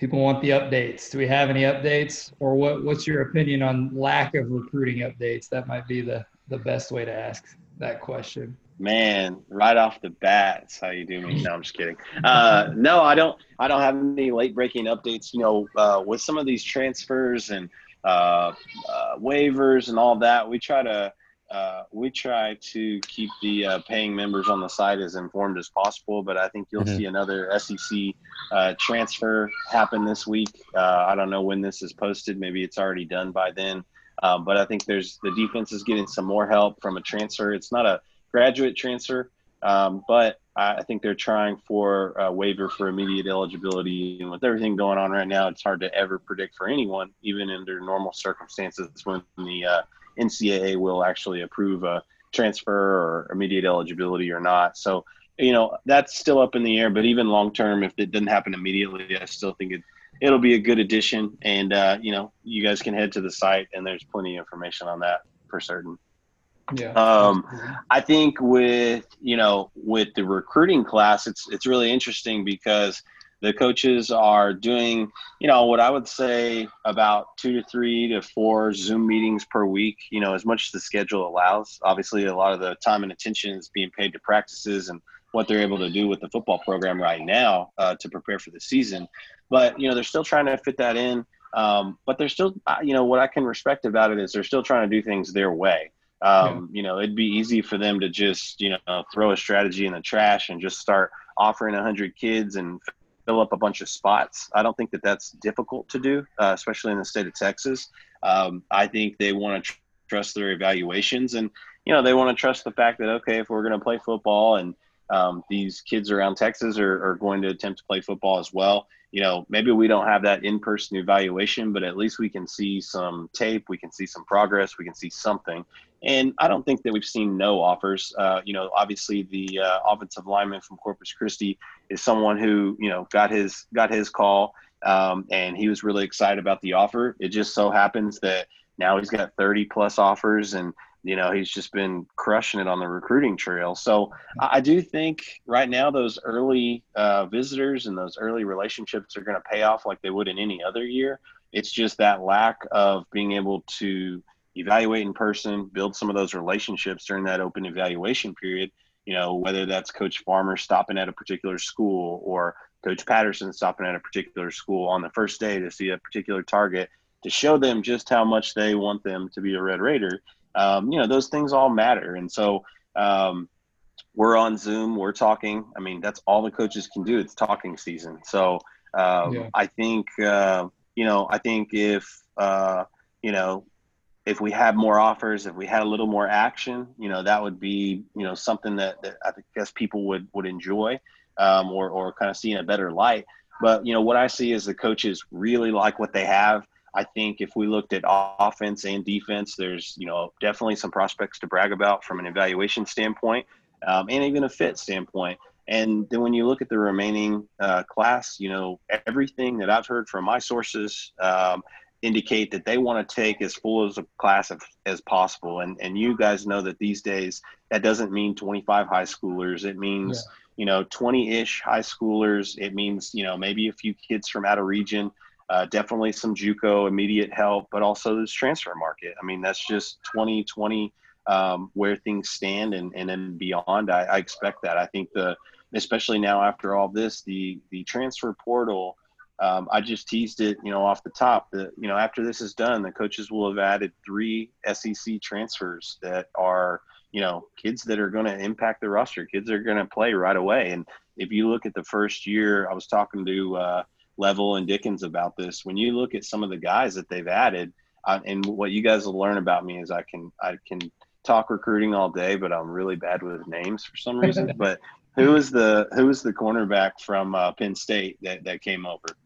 People want the updates. Do we have any updates, or what? What's your opinion on lack of recruiting updates? That might be the the best way to ask that question. Man, right off the bat, that's how you do me. No, I'm just kidding. Uh, no, I don't. I don't have any late breaking updates. You know, uh, with some of these transfers and uh, uh, waivers and all that, we try to uh, we try to keep the uh, paying members on the site as informed as possible. But I think you'll Mhm. see another SEC uh, transfer happen this week. Uh, I don't know when this is posted. Maybe it's already done by then. Um, but I think there's the defense is getting some more help from a transfer. It's not a graduate transfer, um, but I I think they're trying for a waiver for immediate eligibility. And with everything going on right now, it's hard to ever predict for anyone, even under normal circumstances, when the uh, NCAA will actually approve a transfer or immediate eligibility or not. So, you know, that's still up in the air. But even long term, if it doesn't happen immediately, I still think it it'll be a good addition. And uh, you know, you guys can head to the site, and there's plenty of information on that for certain. Yeah. Um, I think with you know with the recruiting class, it's it's really interesting because the coaches are doing you know what I would say about two to three to four Zoom meetings per week. You know, as much as the schedule allows. Obviously, a lot of the time and attention is being paid to practices and what they're able to do with the football program right now uh, to prepare for the season. But you know, they're still trying to fit that in. Um, but they're still, uh, you know, what I can respect about it is they're still trying to do things their way. Um, You know, it'd be easy for them to just, you know, throw a strategy in the trash and just start offering 100 kids and fill up a bunch of spots. I don't think that that's difficult to do, uh, especially in the state of Texas. Um, I think they want to tr- trust their evaluations and, you know, they want to trust the fact that, okay, if we're going to play football and um, these kids around Texas are, are going to attempt to play football as well, you know, maybe we don't have that in person evaluation, but at least we can see some tape, we can see some progress, we can see something. And I don't think that we've seen no offers. Uh, you know, obviously the uh, offensive lineman from Corpus Christi is someone who you know got his got his call, um, and he was really excited about the offer. It just so happens that now he's got 30 plus offers, and you know he's just been crushing it on the recruiting trail so i do think right now those early uh, visitors and those early relationships are going to pay off like they would in any other year it's just that lack of being able to evaluate in person build some of those relationships during that open evaluation period you know whether that's coach farmer stopping at a particular school or coach patterson stopping at a particular school on the first day to see a particular target to show them just how much they want them to be a red raider. Um, you know those things all matter. And so um, we're on zoom we're talking. I mean that's all the coaches can do it's talking season. So um, yeah. i think uh, you know i think if uh, you know if we had more offers if we had a little more action you know that would be you know something that, that i guess people would would enjoy um, or, or kind of see in a better light but you know what i see is the coaches really like what they have I think if we looked at offense and defense, there's you know definitely some prospects to brag about from an evaluation standpoint, um, and even a fit standpoint. And then when you look at the remaining uh, class, you know everything that I've heard from my sources um, indicate that they want to take as full as a class of, as possible. And and you guys know that these days that doesn't mean 25 high schoolers. It means yeah. you know 20-ish high schoolers. It means you know maybe a few kids from out of region. Uh, definitely some JUCO immediate help, but also this transfer market. I mean, that's just 2020 um, where things stand, and and then beyond. I, I, expect that. I think the especially now after all this, the the transfer portal. Um, I just teased it, you know, off the top. That you know, after this is done, the coaches will have added three SEC transfers that are, you know, kids that are going to impact the roster. Kids that are going to play right away. And if you look at the first year, I was talking to. Uh, Level and Dickens about this. When you look at some of the guys that they've added, uh, and what you guys will learn about me is I can I can talk recruiting all day, but I'm really bad with names for some reason. [LAUGHS] but who is the who is the cornerback from uh, Penn State that, that came over?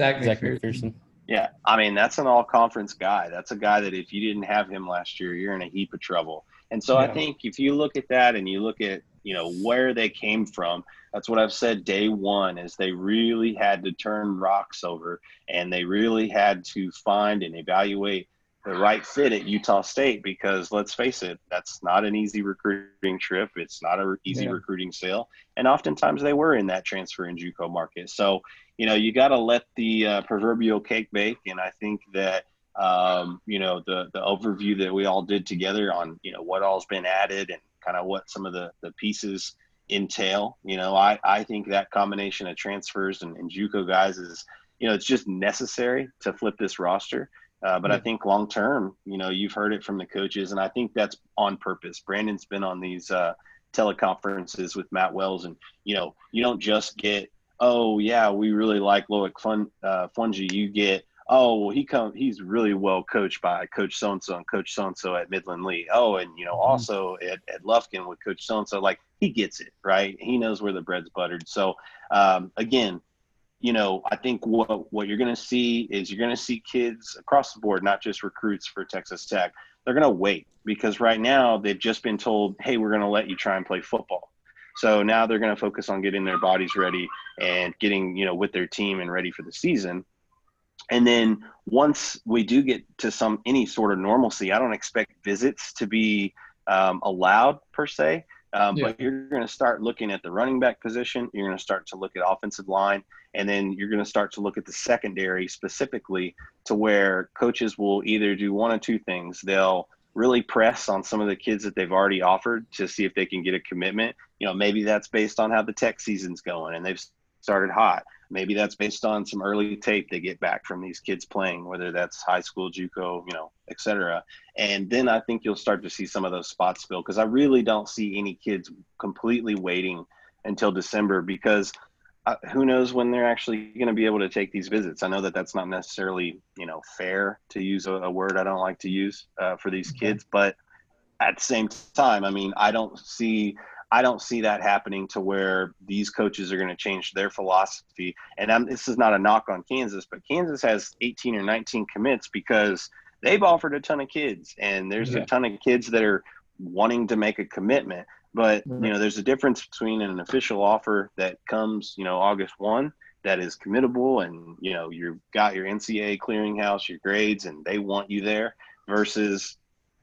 Zach, Zech McPhearson. Yeah, I mean that's an all conference guy. That's a guy that if you didn't have him last year, you're in a heap of trouble. And so yeah. I think if you look at that and you look at you know where they came from, that's what I've said day one is they really had to turn rocks over and they really had to find and evaluate the right fit at Utah State because let's face it, that's not an easy recruiting trip. It's not an easy yeah. recruiting sale. And oftentimes they were in that transfer in JUCO market. So, you know, you got to let the uh, proverbial cake bake. And I think that, um, you know, the, the overview that we all did together on, you know, what all's been added and kind of what some of the, the pieces entail. You know, I, I think that combination of transfers and, and JUCO guys is, you know, it's just necessary to flip this roster. Uh, but I think long term, you know, you've heard it from the coaches, and I think that's on purpose. Brandon's been on these uh, teleconferences with Matt Wells, and you know, you don't just get, oh yeah, we really like Loic Fun uh, Fouonji. You get, oh well, he come, he's really well coached by Coach so and so and Coach so and so at Midland Lee. Oh, and you know, mm-hmm. also at, at Lufkin with Coach so and so. Like he gets it, right? He knows where the bread's buttered. So um, again, you know, I think what what you're going to see is you're going to see kids across the board, not just recruits for Texas Tech. They're going to wait because right now they've just been told, "Hey, we're going to let you try and play football." So now they're going to focus on getting their bodies ready and getting, you know, with their team and ready for the season. And then once we do get to some any sort of normalcy, I don't expect visits to be um, allowed per se. Um, yeah. But you're going to start looking at the running back position. You're going to start to look at offensive line, and then you're going to start to look at the secondary specifically to where coaches will either do one of two things. They'll really press on some of the kids that they've already offered to see if they can get a commitment. You know, maybe that's based on how the tech season's going and they've started hot. Maybe that's based on some early tape they get back from these kids playing, whether that's high school, JUCO, you know, et cetera. And then I think you'll start to see some of those spots fill because I really don't see any kids completely waiting until December because uh, who knows when they're actually going to be able to take these visits. I know that that's not necessarily, you know, fair to use a, a word I don't like to use uh, for these kids, but at the same time, I mean, I don't see I don't see that happening to where these coaches are going to change their philosophy. And I'm, this is not a knock on Kansas, but Kansas has 18 or 19 commits because they've offered a ton of kids, and there's yeah. a ton of kids that are wanting to make a commitment. But you know, there's a difference between an official offer that comes, you know, August one that is committable, and you know, you've got your NCAA clearinghouse, your grades, and they want you there, versus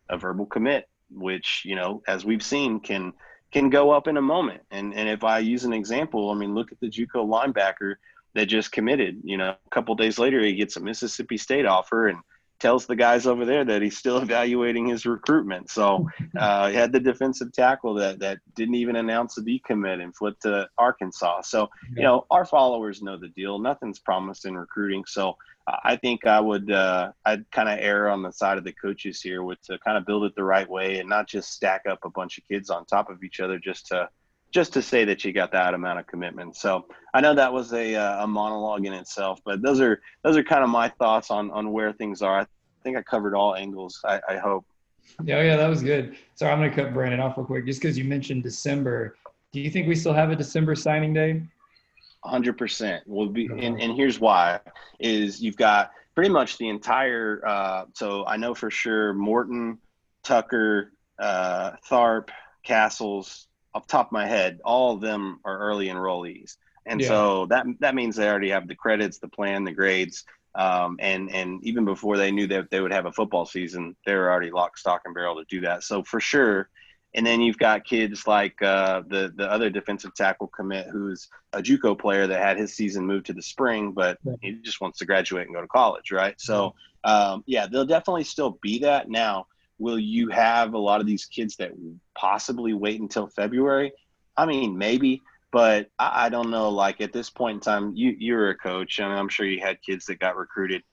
a verbal commit, which you know, as we've seen, can can go up in a moment. And and if I use an example, I mean, look at the JUCO linebacker that just committed. You know, a couple days later, he gets a Mississippi State offer, and tells the guys over there that he's still [LAUGHS] evaluating his recruitment. So [LAUGHS] uh, he had the defensive tackle that that didn't even announce the decommit and flipped to Arkansas. So you know our followers know the deal. Nothing's promised in recruiting. So uh, I think I would uh, I'd kind of err on the side of the coaches here with to kind of build it the right way and not just stack up a bunch of kids on top of each other just to just to say that you got that amount of commitment. So I know that was a, uh, a monologue in itself, but those are those are kind of my thoughts on on where things are. I think I covered all angles. I, I hope. Yeah, yeah, that was good. So I'm going to cut Brandon off real quick, just because you mentioned December. Do you think we still have a December signing day? 100% will be and, and here's why is you've got pretty much the entire uh, so i know for sure morton tucker uh, tharp castles off top of my head, all of them are early enrollees. And yeah. so that that means they already have the credits, the plan, the grades, um, and and even before they knew that they would have a football season, they were already lock, stock, and barrel to do that. So for sure. And then you've got kids like uh, the the other defensive tackle commit, who's a JUCO player that had his season moved to the spring, but he just wants to graduate and go to college, right? So um, yeah, they'll definitely still be that now will you have a lot of these kids that possibly wait until February? I mean, maybe, but I, I, don't know. Like at this point in time, you you're a coach, and I'm sure you had kids that got recruited.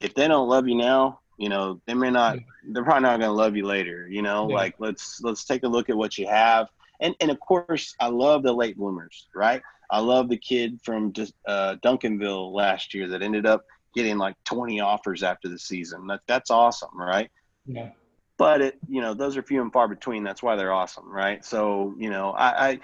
If they don't love you now, you know they may not. They're probably not going to love you later. You know, yeah. like let's let's take a look at what you have. And and of course, I love the late bloomers, right? I love the kid from just, uh, Duncanville last year that ended up getting like 20 offers after the season. That that's awesome, right? Yeah but it you know those are few and far between that's why they're awesome right so you know I, I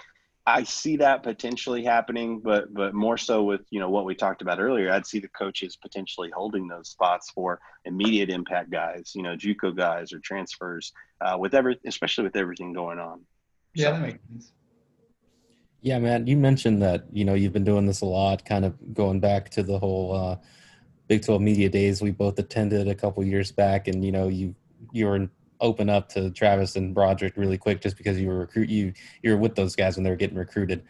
I see that potentially happening, but but more so with you know what we talked about earlier. I'd see the coaches potentially holding those spots for immediate impact guys, you know, JUCO guys or transfers, uh, with every especially with everything going on. Yeah, so. that makes sense. Yeah, man, you mentioned that you know you've been doing this a lot, kind of going back to the whole uh, Big 12 media days we both attended a couple years back, and you know you you were open up to Travis and Broderick really quick just because you were recruit you you were with those guys when they were getting recruited,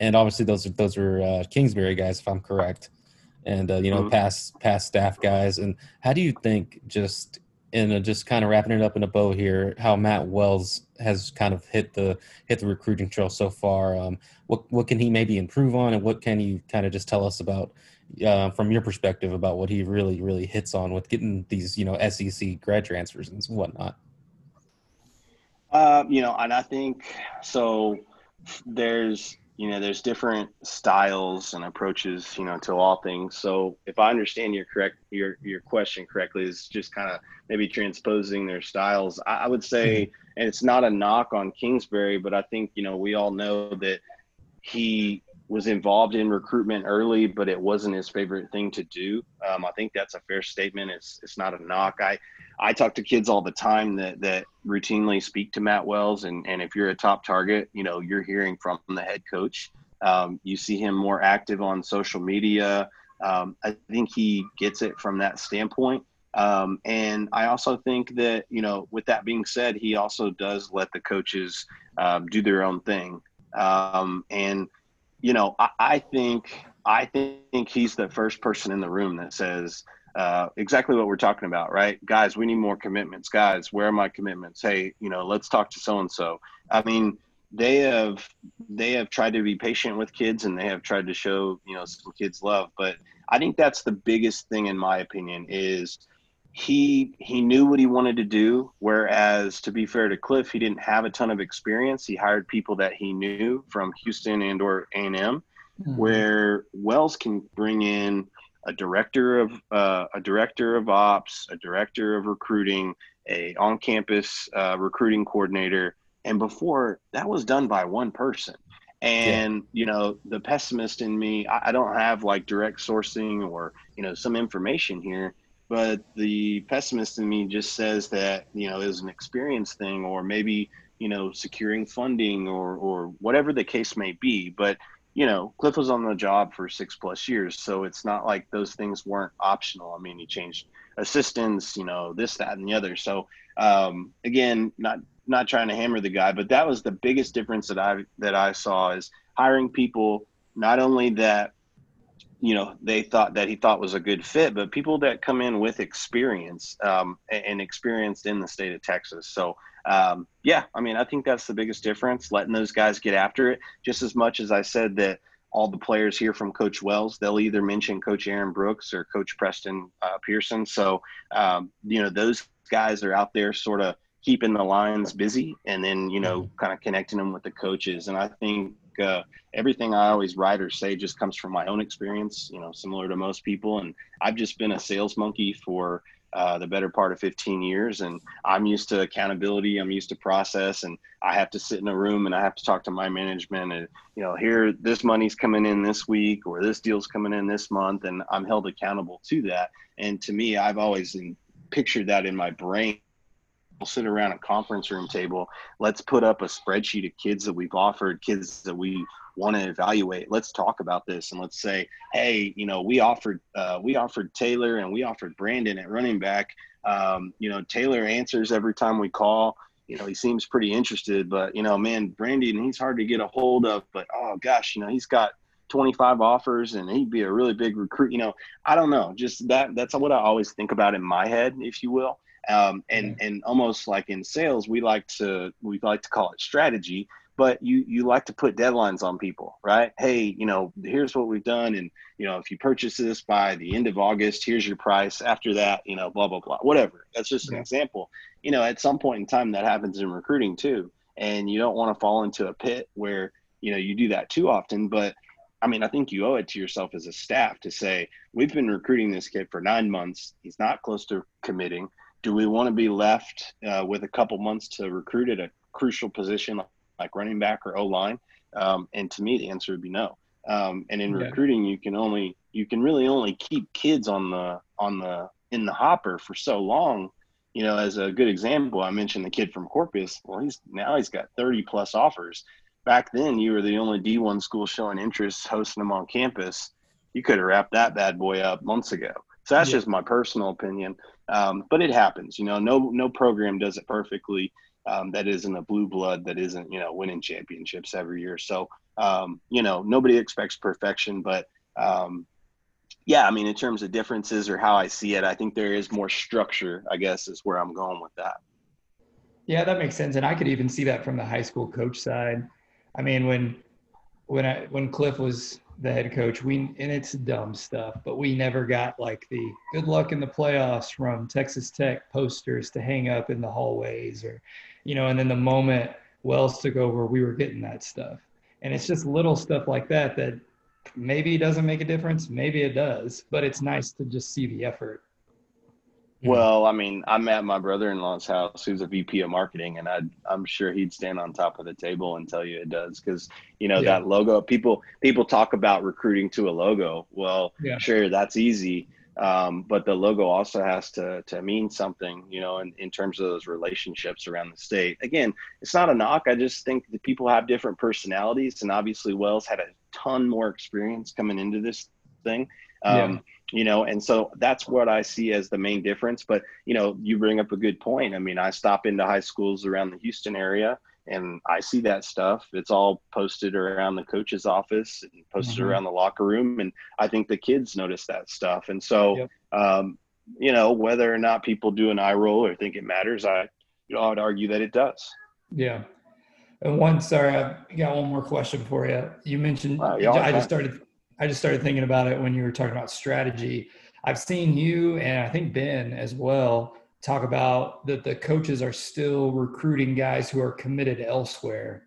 and obviously those those were uh, Kingsbury guys if I'm correct, and uh, you know mm-hmm. past past staff guys. And how do you think just in a, just kind of wrapping it up in a bow here, how Matt Wells has kind of hit the hit the recruiting trail so far? Um, what what can he maybe improve on, and what can you kind of just tell us about uh, from your perspective about what he really really hits on with getting these you know SEC grad transfers and whatnot? Uh, you know, and I think so. There's you know there's different styles and approaches you know to all things. So if I understand your correct your your question correctly, is just kind of maybe transposing their styles. I, I would say, mm-hmm. and it's not a knock on Kingsbury, but I think you know we all know that he was involved in recruitment early, but it wasn't his favorite thing to do. Um, I think that's a fair statement. It's it's not a knock. I I talk to kids all the time that that routinely speak to Matt Wells, and and if you're a top target, you know you're hearing from the head coach. Um, you see him more active on social media. Um, I think he gets it from that standpoint. Um, and I also think that, you know, with that being said, he also does let the coaches um, do their own thing. Um, and you know, I, I think I think he's the first person in the room that says uh, exactly what we're talking about, right? Guys, we need more commitments. Guys, where are my commitments? Hey, you know, let's talk to so and so. I mean, they have they have tried to be patient with kids and they have tried to show you know some kids love. But I think that's the biggest thing in my opinion is he he knew what he wanted to do whereas to be fair to cliff he didn't have a ton of experience he hired people that he knew from houston and or a&m mm-hmm. where wells can bring in a director of uh, a director of ops a director of recruiting a on-campus uh, recruiting coordinator And before that was done by one person. And, yeah. you know, the pessimist in me, I, I don't have like direct sourcing or, you know, some information here, but the pessimist in me just says that, you know, is an experience thing or maybe, you know, securing funding or, or whatever the case may be. But, you know, Cliff was on the job for six plus years. So it's not like those things weren't optional. I mean, he changed assistants, you know, this, that, and the other. So um, again, not not trying to hammer the guy, but that was the biggest difference that I that I saw is hiring people not only that you know they thought that he thought was a good fit, but people that come in with experience um, and experienced in the state of Texas. So um, yeah, I mean I think that's the biggest difference, letting those guys get after it just as much as I said that all the players here from Coach Wells, they'll either mention Coach Aaron Brooks or Coach Preston uh, Pearson. So um, you know those guys are out there sort of keeping the lines busy and then you know mm-hmm. kind of connecting them with the coaches and i think uh, everything i always write or say just comes from my own experience you know similar to most people. And i've just been a sales monkey for uh, the better part of 15 years. And i'm used to accountability. I'm used to process. And i have to sit in a room and i have to talk to my management and you know here this money's coming in this week or this deal's coming in this month. And i'm held accountable to that. And to me i've always pictured that in my brain we'll sit around a conference room table. Let's put up a spreadsheet of kids that we've offered, kids that we want to evaluate. Let's talk about this and let's say, hey, you know, we offered uh, we offered Taylor and we offered Brandon at running back. Um, you know, Taylor answers every time we call. You know, he seems pretty interested, but you know, man, Brandon, he's hard to get a hold of. But oh gosh, you know, he's got 25 offers and he'd be a really big recruit. You know, I don't know. Just that that's what I always think about in my head, if you will. Um, and and almost like in sales, we like to we like to call it strategy, but you you like to put deadlines on people, right? Hey, you know, here's what we've done, and you know, if you purchase this by the end of August, here's your price. After that, you know, blah blah blah, whatever. That's just an yeah. example. You know, at some point in time, that happens in recruiting too, and you don't want to fall into a pit where you know you do that too often, but I mean, I think you owe it to yourself as a staff to say, we've been recruiting this kid for nine months. He's not close to committing do we want to be left uh, with a couple months to recruit at a crucial position like running back or O line? Um, and to me, the answer would be no. Um, and in yeah. recruiting, you can only you can really only keep kids on the on the in the hopper for so long. You know, as a good example, I mentioned the kid from Corpus. Well, he's now he's got 30 plus offers. Back then, you were the only D1 school showing interest, hosting them on campus. You could have wrapped that bad boy up months ago. So that's yeah. just my personal opinion. Um, but it happens, you know, no, no program does it perfectly. Um, that isn't a blue blood that isn't, you know, winning championships every year. So, um, you know, nobody expects perfection, but, um, yeah, I mean, in terms of differences or how I see it, I think there is more structure, I guess, is where I'm going with that. Yeah, that makes sense. And I could even see that from the high school coach side. I mean, when, when I, when Cliff was the head coach. We and it's dumb stuff, but we never got like the good luck in the playoffs from Texas Tech posters to hang up in the hallways or you know, and then the moment Wells took over, we were getting that stuff. And it's just little stuff like that that maybe doesn't make a difference, maybe it does, but it's nice to just see the effort. Well, I mean, I'm at my brother-in-law's house, who's a VP of marketing, and I, I'm sure he'd stand on top of the table and tell you it does, because you know yeah. that logo. People people talk about recruiting to a logo. Well, yeah. sure, that's easy, um, but the logo also has to to mean something, you know, in, in terms of those relationships around the state. Again, it's not a knock. I just think that people have different personalities, and obviously Wells had a ton more experience coming into this thing. Um, yeah you know and so that's what i see as the main difference but you know you bring up a good point. I mean i stop into high schools around the houston area and i see that stuff. It's all posted around the coach's office and posted mm-hmm. around the locker room and i think the kids notice that stuff. And so yep. um, you know whether or not people do an eye roll or think it matters i you know i'd argue that it does. Yeah. And one sorry i got one more question for you. You mentioned uh, i just started I just started thinking about it when you were talking about strategy. I've seen you and I think Ben as well talk about that the coaches are still recruiting guys who are committed elsewhere.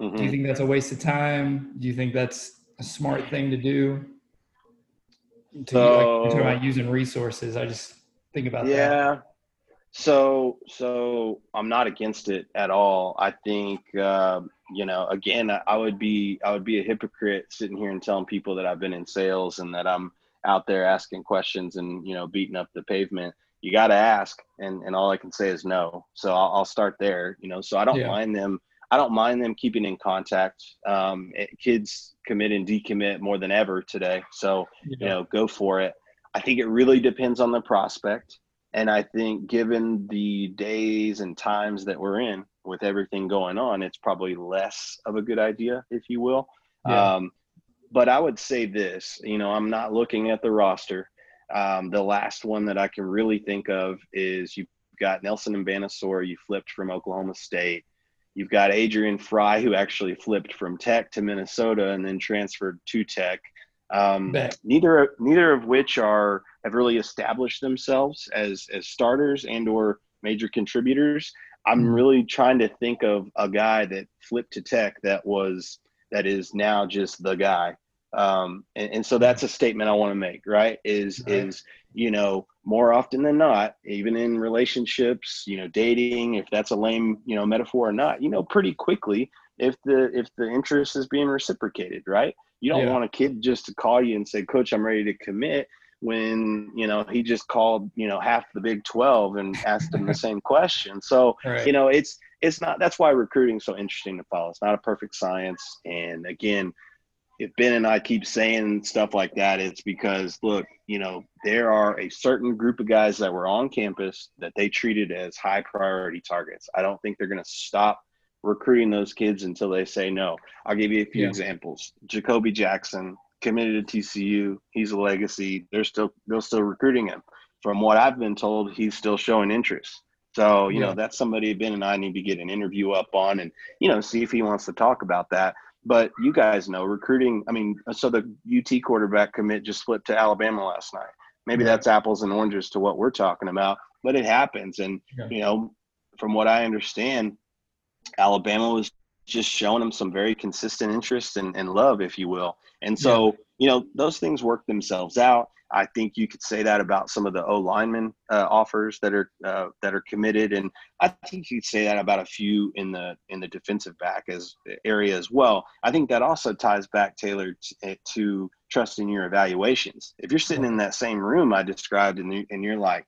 Mm-hmm. Do you mm-hmm. think that's a waste of time? Do you think that's a smart thing to do? To so, like, about using resources, I just think about yeah, that. So, so I'm not against it at all. I think, uh, you know, again, I, I would be, I would be a hypocrite sitting here and telling people that I've been in sales and that I'm out there asking questions and you know beating up the pavement. You got to ask, and and all I can say is no. So I'll, I'll start there. You know, so I don't yeah. mind them. I don't mind them keeping in contact. Um, it, kids commit and decommit more than ever today. So yeah. you know, go for it. I think it really depends on the prospect. And I think, given the days and times that we're in with everything going on, it's probably less of a good idea, if you will. Yeah. Um, but I would say this you know, I'm not looking at the roster. Um, the last one that I can really think of is you've got Nelson Mbanasor, you flipped from Oklahoma State. You've got Adrian Frye, who actually flipped from Tech to Minnesota and then transferred to Tech. Um, neither neither of which are have really established themselves as as starters and or major contributors. I'm mm-hmm. really trying to think of a guy that flipped to Tech that was that is now just the guy. Um, and, and, so that's a statement I want to make, right? Is right. is you know more often than not, even in relationships, you know, dating, if that's a lame you know metaphor or not, you know, pretty quickly if the if the interest is being reciprocated, right? You don't yeah. want a kid just to call you and say, Coach, I'm ready to commit when, you know, he just called, you know, half the Big 12 and asked him the same question. So, [LAUGHS] right. you know, it's, it's not, that's why recruiting is so interesting to follow. It's not a perfect science. And again, if Ben and I keep saying stuff like that, it's because look, you know, there are a certain group of guys that were on campus that they treated as high priority targets. I don't think they're going to stop recruiting those kids until they say no. I'll give you a few yeah. examples. Jacoby Jackson committed to TCU. He's a legacy. They're still they're still recruiting him. From what I've been told, he's still showing interest. So, you yeah. know, that's somebody Ben and I need to get an interview up on and, you know, see if he wants to talk about that. But you guys know recruiting, I mean, so the UT quarterback commit just flipped to Alabama last night. Maybe that's apples and oranges to what we're talking about, but it happens. And, yeah. you know, from what I understand, Alabama was just showing them some very consistent interest and, and love, if you will. And so, yeah. you know, those things work themselves out. I think you could say that about some of the O lineman uh, offers that are uh, that are committed, and I think you could say that about a few in the in the defensive back as area as well. I think that also ties back Taylor to, eh, to trusting your evaluations. If you're sitting in that same room I described, and, you, and you're like,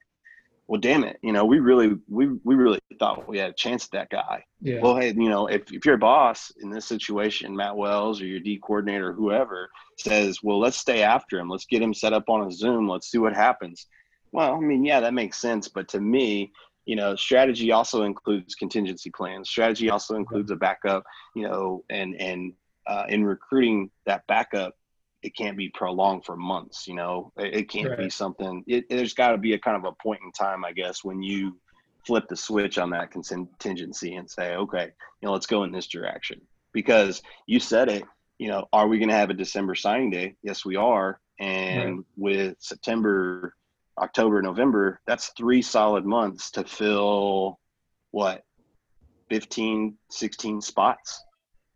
well, damn it, you know, we really, we, we really thought we had a chance at that guy. Yeah. Well, hey, you know, if, if your boss in this situation, Matt Wells or your D coordinator, whoever says, well, let's stay after him. Let's get him set up on a Zoom. Let's see what happens. Well, I mean, yeah, that makes sense. But to me, you know, strategy also includes contingency plans. Strategy also includes a backup, you know, and, and, uh, in recruiting that backup, it can't be prolonged for months. You know, it, it can't right. be something. It, there's got to be a kind of a point in time, I guess, when you flip the switch on that contingency and say, okay, you know, let's go in this direction. Because you said it. You know, are we going to have a December signing day? Yes, we are. And right. with September, October, November, that's three solid months to fill what 15, 16 spots.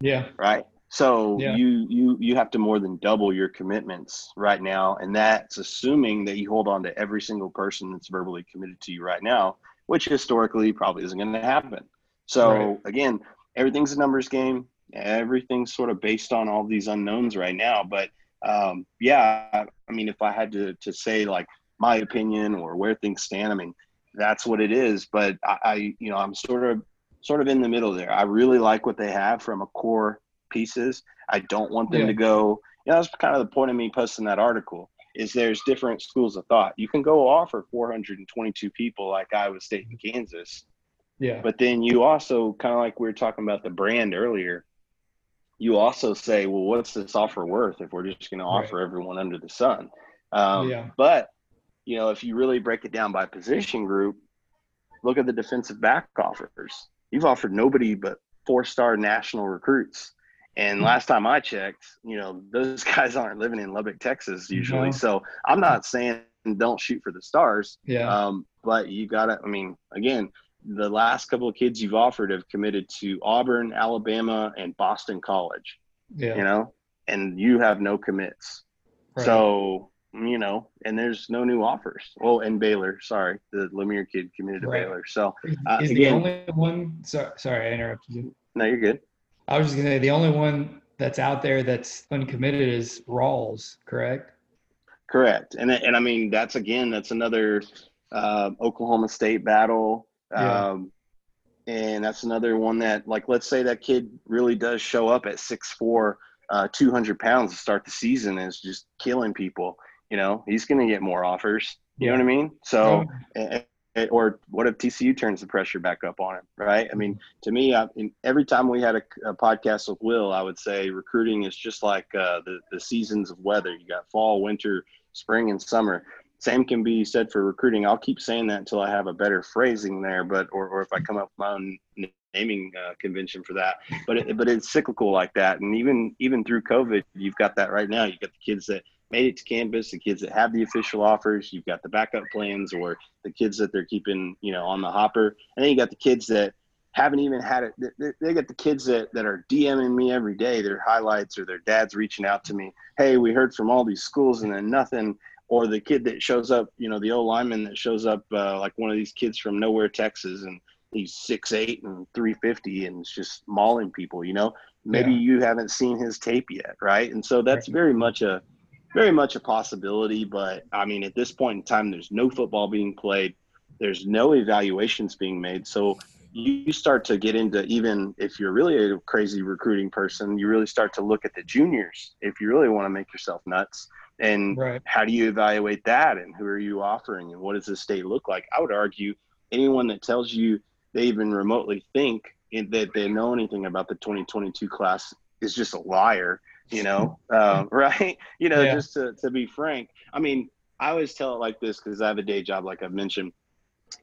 Yeah. Right. So yeah. you you you have to more than double your commitments right now, and that's assuming that you hold on to every single person that's verbally committed to you right now, which historically probably isn't going to happen. So right. again, everything's a numbers game. Everything's sort of based on all these unknowns right now. But um, yeah, I mean, if I had to to say like my opinion or where things stand, I mean, that's what it is. But I, I you know, I'm sort of sort of in the middle there. I really like what they have from a core pieces. I don't want them yeah. to go. You know, that's kind of the point of me posting that article. Is there's different schools of thought. You can go offer 422 people like Iowa State and Kansas. Yeah. But then you also kind of like we were talking about the brand earlier. You also say, well, what's this offer worth if we're just going to offer right. everyone under the sun? Um, yeah. But you know, if you really break it down by position group, look at the defensive back offers. You've offered nobody but four-star national recruits and last time I checked, you know, those [LAUGHS] guys aren't living in Lubbock, Texas usually. No. So I'm not saying don't shoot for the stars. Yeah. Um, but you gotta, I mean, again, the last couple of kids you've offered have committed to Auburn, Alabama, and Boston College. Yeah. You know, and you have no commits. Right. So you know, and there's no new offers. Oh, and Baylor, sorry, the Lemire kid committed to Right. Baylor. So uh, is the again, only one? Sorry, sorry, I interrupted you. no, you're good. I was just gonna say the only one that's out there that's uncommitted is Rawls, correct? Correct, and and I mean that's again that's another uh, Oklahoma State battle, Yeah. um, and that's another one that like let's say that kid really does show up at 6'4", uh, two hundred pounds to start the season and is just killing people. You know he's going to get more offers. You know what I mean? So. and- or what if TCU turns the pressure back up on him, right? I mean, to me, I, in, every time we had a, a podcast with Will, I would say recruiting is just like uh, the the seasons of weather. You got fall, winter, spring, and summer. Same can be said for recruiting. I'll keep saying that until I have a better phrasing there, but or, or if I come up with my own naming uh, convention for that. But it, but it's cyclical like that, and even even through COVID, you've got that right now. You've got the kids that made it to campus, the kids that have the official offers. You've got the backup plans, or the kids that they're keeping, you know, on the hopper, and then you got the kids that haven't even had it. They, they got the kids that, that are DMing me every day, their highlights or their dad's reaching out to me. Hey, we heard from all these schools and then nothing. Or the kid that shows up, you know, the old lineman that shows up uh, like one of these kids from nowhere, Texas, and he's six eight and 350 and it's just mauling people, you know. Maybe Yeah. you haven't seen his tape yet, right? And so that's very much a very much a possibility, but I mean, at this point in time, there's no football being played. There's no evaluations being made. So you start to get into even if you're really a crazy recruiting person, you really start to look at the juniors if you really want to make yourself nuts. And Right. how do you evaluate that? And who are you offering? And what does the state look like? I would argue anyone that tells you they even remotely think that they know anything about the 2022 class is just a liar you know, um, [LAUGHS] right? You know, Yeah. just to, to be frank. I mean, I always tell it like this because I have a day job, like I've mentioned.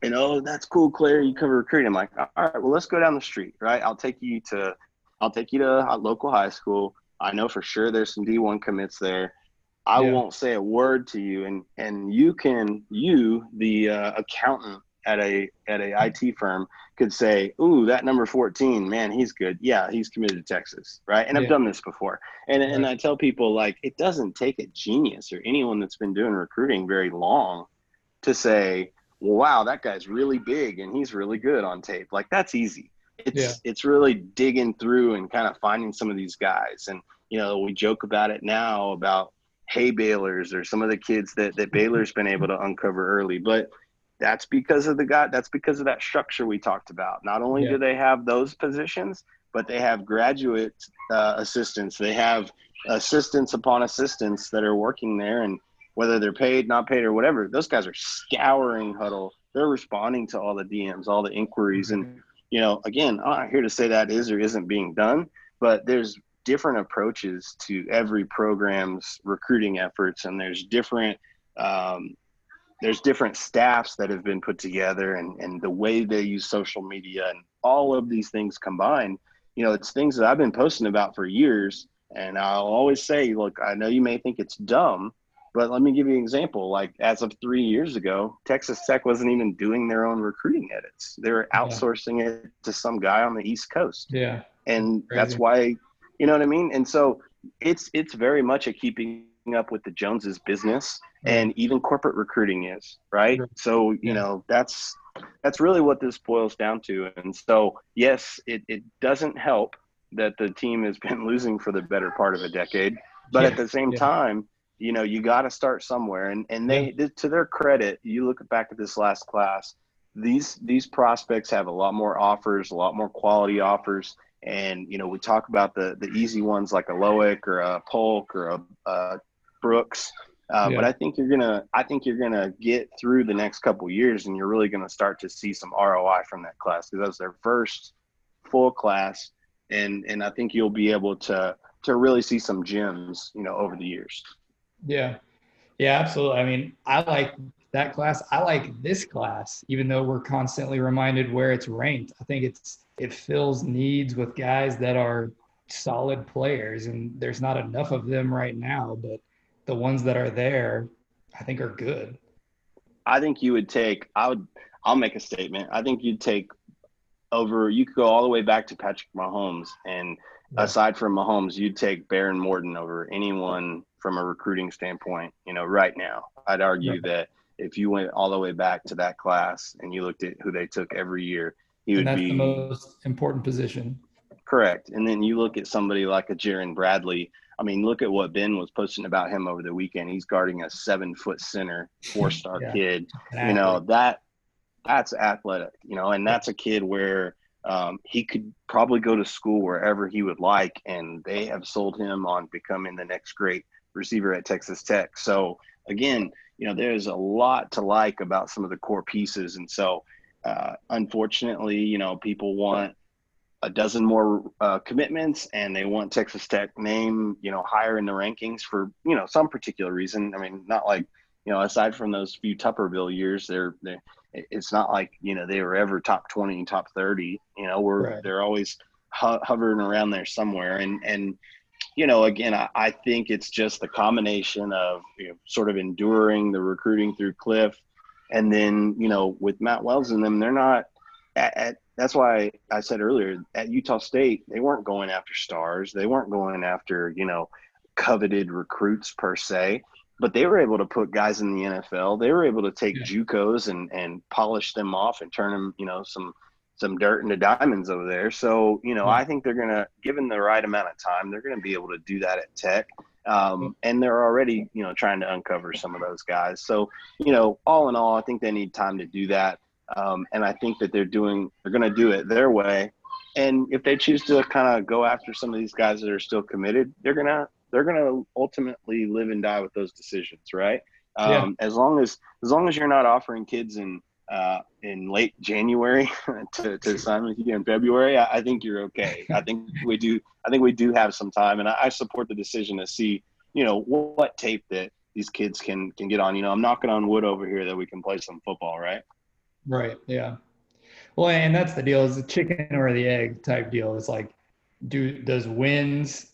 And oh, that's cool, Claire. You cover recruiting. I'm like, all right, well, let's go down the street, right? I'll take you to, I'll take you to a local high school. I know for sure there's some D1 commits there. I Yeah. won't say a word to you, and and you can, you the uh, accountant at a at a IT firm could say, "Ooh, that number 14, man, he's good. Yeah, he's committed to Texas, right?" And I've done this before. And and I tell people like it doesn't take a genius or anyone that's been doing recruiting very long to say, "Wow, that guy's really big and he's really good on tape." Like that's easy. It's Yeah. it's really digging through and kind of finding some of these guys. And you know, we joke about it now about hay balers or some of the kids that that Baylor's been able to uncover early, but that's because of the guy that's because of that structure we talked about. Not only Yeah. do they have those positions but they have graduate uh, assistants. They have assistants upon assistants that are working there and whether they're paid not paid or whatever those guys are scouring huddle. They're responding to all the dms all the inquiries and you know again i'm not here to say that is or isn't being done but there's different approaches to every program's recruiting efforts and there's different um, there's different staffs that have been put together and, and the way they use social media and all of these things combined you know it's things that i've been posting about for years. And i'll always say look i know you may think it's dumb but let me give you an example. Like as of three years ago texas tech wasn't even doing their own recruiting edits. They were Yeah. outsourcing it to some guy on the east coast. Yeah. and that's why you know what i mean? And so it's it's very much a keeping up with the joneses business and even corporate recruiting is right? So you know that's that's really what this boils down to. And so yes it, it doesn't help that the team has been [LAUGHS] losing for the better part of a decade. But Yeah. at the same Yeah. time you know you got to start somewhere. And and they to their credit you look back at this last class these these prospects have a lot more offers a lot more quality offers. And you know we talk about the the easy ones like a Loic or a Polk or a, a Brooks uh, Yeah. but I think you're gonna I think you're gonna get through the next couple years and you're really gonna start to see some ROI from that class because that's their first full class and and I think you'll be able to to really see some gems you know over the years. Yeah. Yeah, absolutely. I mean, I like that class. I like this class, even though we're constantly reminded where it's ranked. I think it's it fills needs with guys that are solid players, and there's not enough of them right now, but the ones that are there, I think are good. I think you would take. I would. I'll make a statement. I think you'd take over. You could go all the way back to Patrick Mahomes, and Yeah. aside from Mahomes, you'd take Behren Morton over anyone from a recruiting standpoint. You know, right now, I'd argue right. that if you went all the way back to that class and you looked at who they took every year, he would be the most important position. Correct. And then you look at somebody like a Jerand Bradley. I mean, look at what Ben was posting about him over the weekend. He's guarding a seven foot center, four star [LAUGHS] yeah. kid. You know, that that's athletic, you know, and that's a kid where um, he could probably go to school wherever he would like, and they have sold him on becoming the next great receiver at Texas Tech. So again, you know, there's a lot to like about some of the core pieces, and so uh, unfortunately, you know, people want a dozen more uh, commitments and they want Texas Tech name, you know, higher in the rankings for, you know, some particular reason. I mean, not like, you know, aside from those few Tuberville years, they're, they're it's not like, you know, they were ever top 20 and top 30, you know, we're, right. they're always ho- hovering around there somewhere. And, and, you know, again, I, I think it's just the combination of you know, sort of enduring the recruiting through Cliff, and then you know with Matt Wells and them, they're not at, at that's why I said earlier at Utah State, they weren't going after stars. They weren't going after, you know, coveted recruits per se, but they were able to put guys in the NFL. They were able to take yeah. JUCOs and, and polish them off and turn them, you know, some, some dirt into diamonds over there. So, you know, I think they're going to, given the right amount of time, they're going to be able to do that at Tech. Um, and they're already, you know, trying to uncover some of those guys. So, you know, all in all, I think they need time to do that. Um, and I think that they're doing, they're going to do it their way. And if they choose to kind of go after some of these guys that are still committed, they're going to, they're going to ultimately live and die with those decisions. Right. Um, yeah. as long as, as long as you're not offering kids in, uh, in late January [LAUGHS] to, to sign with you in February, I, I, think you're okay. I think we do. I think we do have some time, and I, I support the decision to see, you know, what, what, tape that these kids can can get on. You know, I'm knocking on wood over here that we can play some football, right? Right. Yeah. Well, and that's the deal is the chicken or the egg type deal. It's like, do does wins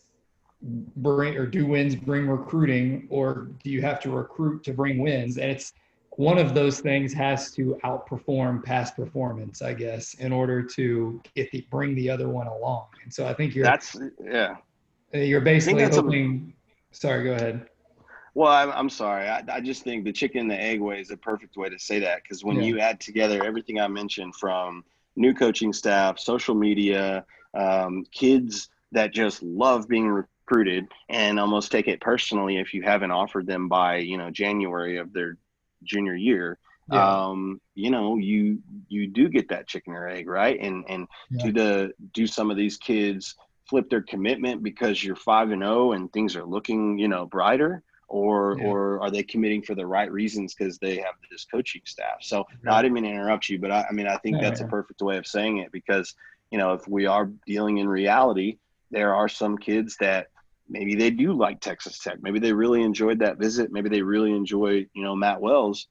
bring or do wins bring recruiting or do you have to recruit to bring wins? And it's one of those things has to outperform past performance, I guess, in order to get the bring the other one along. And so I think you're that's yeah. Uh, you're basically hoping. A, sorry, go ahead. Well, I'm, I'm sorry. I, I just think the chicken and the egg way is a perfect way to say that because when yeah. you add together everything I mentioned from new coaching staff, social media, um, kids that just love being recruited and almost take it personally if you haven't offered them by you know January of their junior year. Yeah. Um, you know, you you do get that chicken or egg, right? And and yeah. do the do some of these kids flip their commitment because you're five and zero oh and things are looking you know brighter or yeah. or are they committing for the right reasons because they have this coaching staff? So no, I didn't mean to interrupt you, but I, I mean I think that's a perfect way of saying it because you know if we are dealing in reality, there are some kids that maybe they do like Texas Tech, maybe they really enjoyed that visit, maybe they really enjoy you know Matt Wells,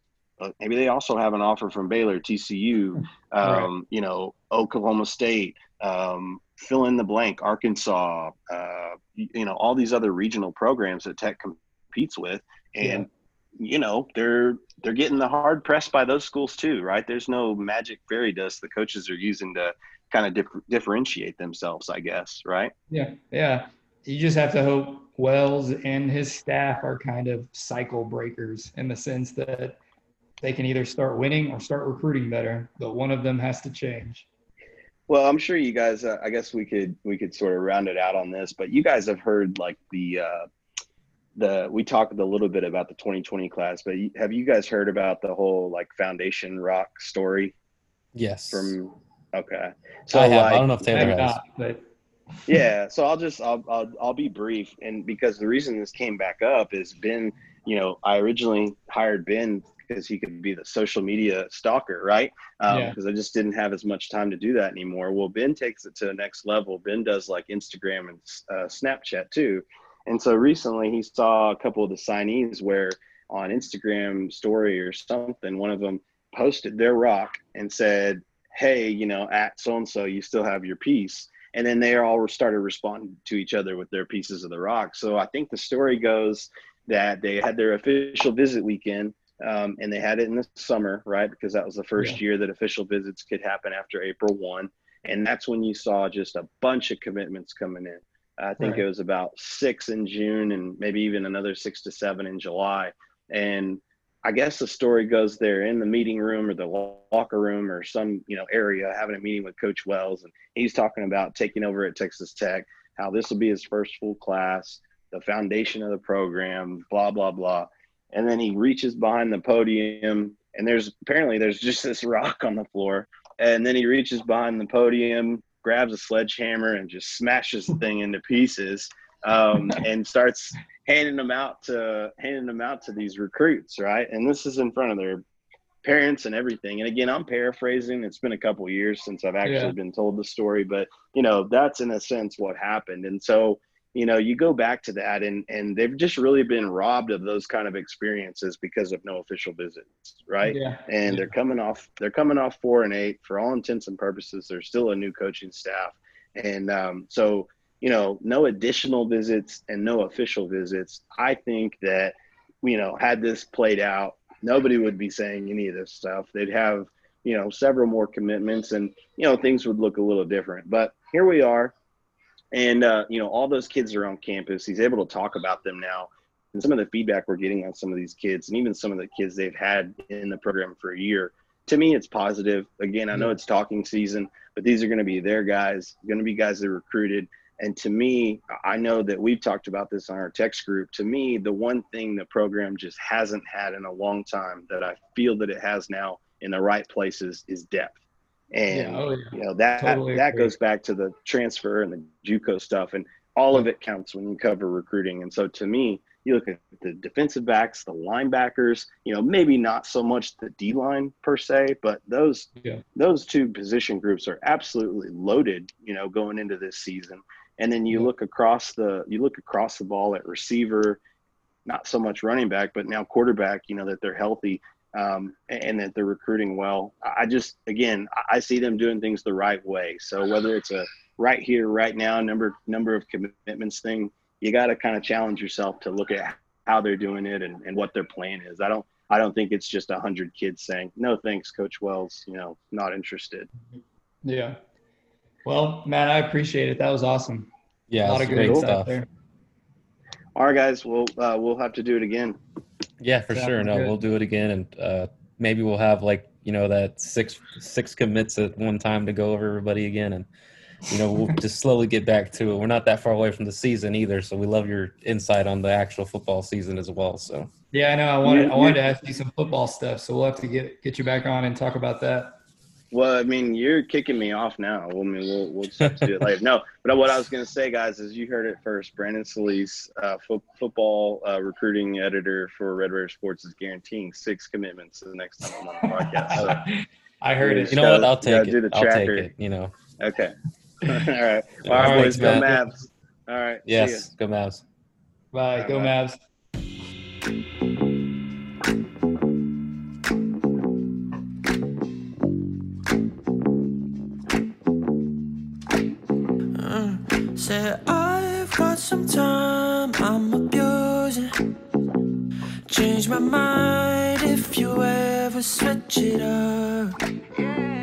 maybe they also have an offer from Baylor, TCU, [LAUGHS] um, right. you know Oklahoma State. Um, fill in the blank, Arkansas, uh, you know, all these other regional programs that Tech competes with, and yeah. you know they're they're getting the hard press by those schools too, right? There's no magic fairy dust the coaches are using to kind of dif- differentiate themselves, I guess, right? Yeah, yeah. You just have to hope Wells and his staff are kind of cycle breakers in the sense that they can either start winning or start recruiting better, but one of them has to change. Well, I'm sure you guys. Uh, I guess we could we could sort of round it out on this, but you guys have heard like the uh, the we talked a little bit about the 2020 class, but have you guys heard about the whole like foundation rock story? Yes. From okay, so I have. Like, I don't know if Taylor has. But yeah, so I'll just I'll, I'll I'll be brief, and because the reason this came back up is Ben. You know, I originally hired Ben because he could be the social media stalker, right? Because um, yeah. I just didn't have as much time to do that anymore. Well, Ben takes it to the next level. Ben does like Instagram and uh, Snapchat too. And so recently he saw a couple of the signees where on Instagram story or something, one of them posted their rock and said, Hey, you know, at so and so, you still have your piece. And then they all started responding to each other with their pieces of the rock. So I think the story goes that they had their official visit weekend um, and they had it in the summer, right? Because that was the first yeah. year that official visits could happen after April 1. And that's when you saw just a bunch of commitments coming in I think right. it was about six in June and maybe even another six to seven in July. And I guess the story goes they're in the meeting room or the locker room or some you know area having a meeting with Coach Wells, and he's talking about taking over at Texas Tech, how this will be his first full class, the foundation of the program, blah blah blah, and then he reaches behind the podium, and there's apparently there's just this [LAUGHS] rock on the floor, and then he reaches behind the podium, grabs a sledgehammer, and just smashes the thing into pieces, um, [LAUGHS] and starts handing them out to handing them out to these recruits, right? And this is in front of their parents and everything. And again, I'm paraphrasing. It's been a couple years since I've actually yeah. been told the story, but you know, that's in a sense what happened. And so, you know, you go back to that and and they've just really been robbed of those kind of experiences because of no official visits, right? Yeah. And yeah. they're coming off they're coming off 4 and 8 for all intents and purposes. They're still a new coaching staff. And um, so you know, no additional visits and no official visits, I think that, you know, had this played out, nobody would be saying any of this stuff. They'd have, you know, several more commitments and, you know, things would look a little different. But here we are. And, uh, you know, all those kids are on campus. He's able to talk about them now. And some of the feedback we're getting on some of these kids and even some of the kids they've had in the program for a year, to me, it's positive. Again, I know it's talking season, but these are going to be their guys, going to be guys that recruited and to me, I know that we've talked about this on our text group. To me, the one thing the program just hasn't had in a long time that I feel that it has now in the right places is depth. And yeah, oh yeah. you know that totally that goes back to the transfer and the JUCO stuff, and all of it counts when you cover recruiting. And so, to me, you look at the defensive backs, the linebackers. You know, maybe not so much the D line per se, but those yeah. those two position groups are absolutely loaded. You know, going into this season. And then you look across the you look across the ball at receiver, not so much running back, but now quarterback. You know that they're healthy um, and that they're recruiting well. I just again I see them doing things the right way. So whether it's a right here, right now number number of commitments thing, you got to kind of challenge yourself to look at how they're doing it and, and what their plan is. I don't I don't think it's just a hundred kids saying no thanks, Coach Wells. You know, not interested. Yeah. Well, Matt, I appreciate it. That was awesome. Yeah, a lot of good stuff there. All right, guys. We'll uh, we'll have to do it again. Yeah, for sure. No, good. we'll do it again, and uh, maybe we'll have like you know that six six commits at one time to go over everybody again, and you know we'll just slowly get back to it. We're not that far away from the season either, so we love your insight on the actual football season as well. So yeah, I know. I wanted I wanted to ask you some football stuff, so we'll have to get get you back on and talk about that. Well, I mean, you're kicking me off now. I mean, we'll we'll just have to do it later. No, but what I was going to say, guys, is you heard it first. Brandon Solis, uh, fo- football uh, recruiting editor for Red Raider Sports, is guaranteeing six commitments the next time I'm on the podcast. So, [LAUGHS] I heard it. You know what? I'll take it. Do the I'll take it. You know. Okay. [LAUGHS] All right. [LAUGHS] All right, All right boys. Go Mavs. All right. Yes. Go Mavs. Bye. Go Mavs. Some time I'm abusing. Change my mind if you ever switch it up.